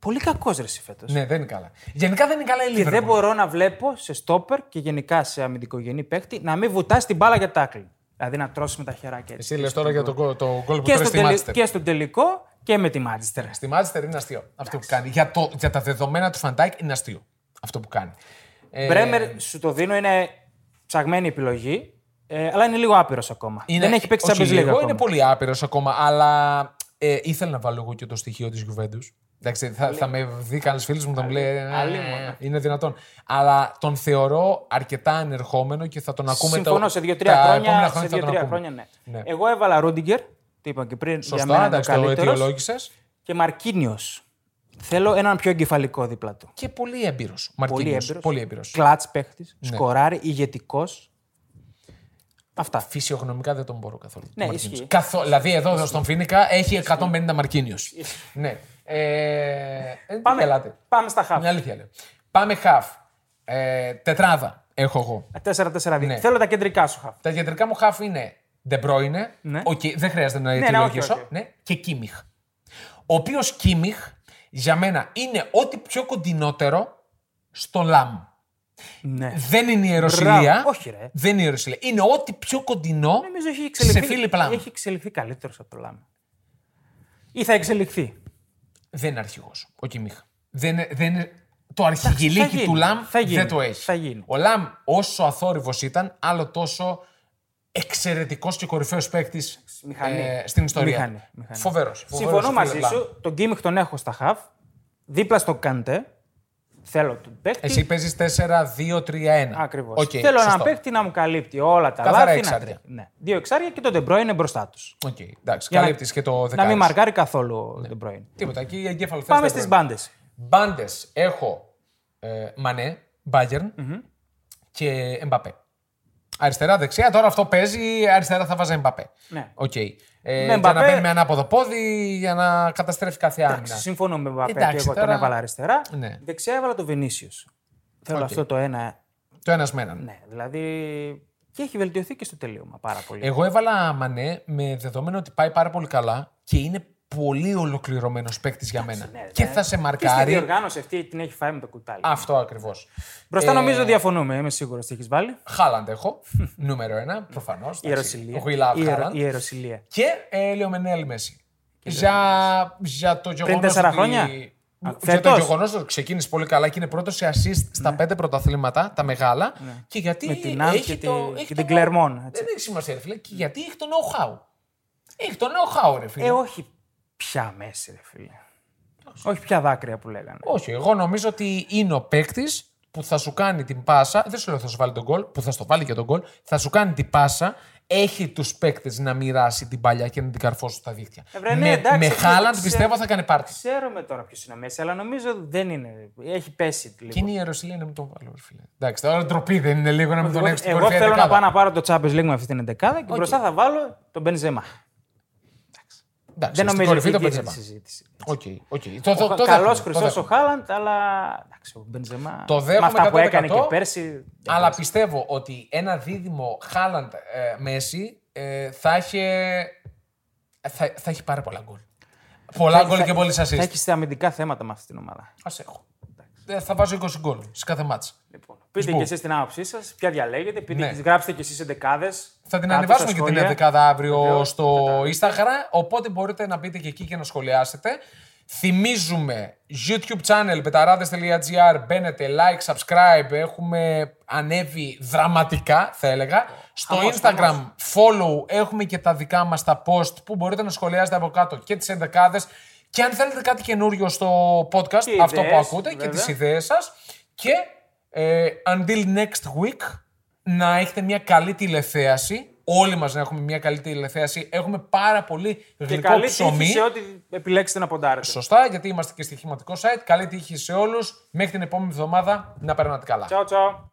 πολύ κακός ρε φέτος. Ναι, δεν είναι καλά. Γενικά δεν είναι καλά η Και δεν Liverpool. μπορώ να βλέπω σε στόπερ και γενικά σε αμυντικογενή παίχτη να μην βουτάς την μπάλα για τάκλιν. Δηλαδή να τρώσει με τα χεράκια έτσι. Εσύ λες τώρα για το, γκολ- το γκολ που Και, τρώει στο στη τελε... Manchester. και στον τελικό και με τη Μάντσεστερ. Στη Manchester είναι αστείο αυτό που κάνει. Για, το, για τα δεδομένα του Φαν Ντάικ είναι αστείο αυτό που κάνει. Ε, Μπρέμερ, σου το δίνω, είναι ψαγμένη επιλογή. Ε, αλλά είναι λίγο άπειρος ακόμα. είναι- Δεν έχει παίξει όχι Champions League λίγο, ακόμα. Είναι πολύ άπειρος ακόμα, αλλά ε, ήθελα να βάλω εγώ και το στοιχείο της Juventus. Εντάξει, θα, θα με δει κανένα φίλος μου θα μου λέει. «Ε, άλλη ε, μόνο. είναι δυνατόν. Αλλά τον θεωρώ αρκετά ανερχόμενο και θα τον ακούμε Συμφωνώ, το, σε δύο-τρία τα χρόνια, επόμενα σε χρόνια θα τον δύο-τρία ακούμε. χρόνια ναι. Ναι. Εγώ έβαλα Ρούντιγκερ, το είπα και πριν, Σωστά, για μένα είναι ο εντάξει, το καλύτερος. αιτιολόγησες. Και Μαρκίνιος. Θέλω έναν πιο εγκεφαλικό δίπλα του. Και πολύ έμπειρος. Πολύ Μαρκίνιος. έμπειρος. Πολύ έμπειρος. Κλατς παίχτης, Ναι. σκοράρει, ηγετικός. Αυτά. Φυσιογνωμικά δεν τον μπορώ καθόλου. Ναι, τον Μαρκίνιος. ισχύει. Καθό... Δηλαδή εδώ στον Φίνικα έχει 150 Μαρκίνιος. ναι. Ε, ε, Πάμε, Ελάτε. πάμε στα χαφ. Μια αλήθεια λέω. Πάμε χαφ. Ε, τετράδα έχω εγώ. 4-4-2. Ναι. Θέλω τα κεντρικά σου χαφ. Τα κεντρικά μου χαφ είναι De Bruyne. Ναι. Οκ, δεν χρειάζεται να ναι, αιτιολογήσω. όχι, όχι. Ναι, και Κίμιχ. Ο οποίος Κίμιχ για μένα είναι ό,τι πιο κοντινότερο στο Λαμ. Ναι. Δεν είναι ιεροσυλία. Μπράβο. Όχι, ρε. Δεν είναι ιεροσυλία. Είναι ό,τι πιο κοντινό Νομίζω έχει σε εξελιχθεί, Φίλιπ Λαμ. έχει εξελιχθεί καλύτερος από το Λάμ. Ή θα εξελιχθεί. Δεν είναι αρχηγός ο Κιμίχ. Δεν, είναι- δεν, είναι- το αρχηγηλίκι γίνει. του Λαμ Θα γίνει. δεν το έχει. Θα γίνει. Ο Λαμ, όσο αθόρυβος ήταν, άλλο τόσο εξαιρετικός και κορυφαίος παίκτης Μηχανή. στην ιστορία. Μηχανή, μηχανή. Φοβερός. Συμφωνώ μαζί σου. Τον Κίμιχ τον έχω στα χαφ. Δίπλα στο Καντέ. Θέλω τον παίκτη. Εσύ παίζεις 4-2-3-1. Ακριβώς. Οκ, Θέλω σωστό. έναν παίκτη να μου καλύπτει όλα τα Καθαρά λάθη. να εξάρια. τρέχει. Ναι. Δύο εξάρια και το De Bruyne μπροστά τους. Οκ, εντάξει, καλύπτεις και το Να δεκάρι. μην σου. μαρκάρει καθόλου ο De Bruyne. Τίποτα. Εκεί εγκέφαλος Πάμε θες, στις δεν μπάντες. Μπάντες έχω ε, Μανέ, Bayern και Εμπαπέ. Αριστερά, δεξιά. Τώρα αυτό παίζει. Αριστερά θα έβαζα Εμπαπέ. Ναι. Οκ. Ε, Με για Mbappé- να μπαίνει με ανάποδο πόδι για να καταστρέφει κάθε άμυνα. Συμφωνώ με Μπαπέ και Εντάξει, εγώ τον τώρα- έβαλα αριστερά. Ναι. Δεξιά έβαλα το Βινίσιους. Θέλω Οκ. αυτό το ένα. Το ένα με έναν. Ναι, δηλαδή. Και έχει βελτιωθεί και στο τελείωμα πάρα πολύ. Εγώ έβαλα Μανέ με δεδομένο ότι πάει πάρα πολύ καλά και είναι πολύ ολοκληρωμένος παίκτης για μένα. Ναι, και ναι. θα σε Και στη μαρκάρει. διοργάνωση αυτή την έχει φάει με το κουτάλι. Αυτό ακριβώς. Μπροστά ε, νομίζω διαφωνούμε, είμαι σίγουρος τι έχεις βάλει. Χάλαντ έχω. [LAUGHS] νούμερο ένα, προφανώς. Ιεροσυλία. We love Η Ιερο- Haaland. Η ιεροσυλία. Και ε, Λεωμενέλ Μέση. Για, για το γεγονός. τέσσερα χρόνια; Α, Για το φέτος; γεγονός ότι ξεκίνησε πολύ καλά και είναι πρώτος σε assist στα πέντε πρωταθλήματα, τα μεγάλα. Και γιατί Ναι. Με την Ναντ έχει και το, τη- έχει και το την Clermont, έτσι. Δεν έχει σημασία, ρε φίλε. Και γιατί έχει το know-how. Έχει το know-how, ρε φίλε. Ε, όχι πια μέση, ρε φίλε. Όχι πια δάκρυα που λέγανε. Όχι, εγώ νομίζω ότι είναι ο παίκτης που θα σου κάνει την πάσα. Δεν σου λέω θα σου βάλει τον γκολ, που θα στο βάλει και τον γκολ. Θα σου κάνει την πάσα. Έχει τους παίκτες να μοιράσει την μπαλιά και να την καρφώσει στα δίχτυα. Ε, βρε, ναι, με εντάξει, με αυτό Χάλαντ ξέρω. πιστεύω θα κάνει πάρτι. Ξέρουμε τώρα ποιος είναι ο Μέσι, αλλά νομίζω δεν είναι. Έχει πέσει λίγο. Και είναι ιεροσυλία να μην τον βάλω, ρε φίλε. Εντάξει, τώρα ντροπή δεν είναι λίγο να μην τον Εγώ, έχεις στην εγώ κορυφαία θέλω να δεκάδα. πάω να πάρω το Champions League με αυτή την εντεκάδα και μπροστά θα βάλω τον Μπενζεμά. Εντάξει, Δεν στην νομίζω ότι κορυφή τον γίνεται Μπενζεμά. συζήτηση. Οκ, οκ. Το- το- το Καλός δέχομαι, το χρυσός δέχομαι. ο Χάλαντ, αλλά εντάξει, ο Μπενζεμά. Το με δέχομαι αυτά που 100%. έκανε και πέρσι. Αλλά πιστεύω ότι ένα δίδυμο Χάλαντ Μέση ε, θα έχει. Θα, θα έχει πάρα πολλά γκολ. Πολλά γκολ και πολλές Θα assist. έχει αμυντικά θέματα με αυτή την ομάδα. Α έχω. Ε, Θα βάζω 20 γκολ σε κάθε μάτς. Λοιπόν, πείτε και εσείς την άποψή σας, ποια διαλέγετε. Πείτε, Ναι. τις γράψτε και εσείς εντεκάδε. Θα την ανεβάσουμε και την 11 αύριο στο Instagram. Οπότε μπορείτε να μπείτε και εκεί και να σχολιάσετε. Θυμίζουμε YouTube channel πεταράδε.gr. Μπαίνετε, like, subscribe. Έχουμε ανέβει δραματικά, θα έλεγα. Στο Χαμός, Instagram follow έχουμε και τα δικά μας τα post που μπορείτε να σχολιάσετε από κάτω και τις ενδεκάδες. Και αν θέλετε κάτι καινούριο στο podcast, Και αυτό που ιδέες, ακούτε και βέβαια. τις ιδέες σας. Και ε, until next week να έχετε μια καλή τηλεθέαση. Όλοι μας να έχουμε μια καλή τηλεθέαση. Έχουμε πάρα πολύ Και γλυκό καλή ψωμί. τύχη σε ό,τι επιλέξετε να ποντάρετε. Σωστά, γιατί είμαστε και στοιχηματικό site. Καλή τύχη σε όλους. Μέχρι την επόμενη εβδομάδα να περνάτε καλά. Τσαου, τσαου.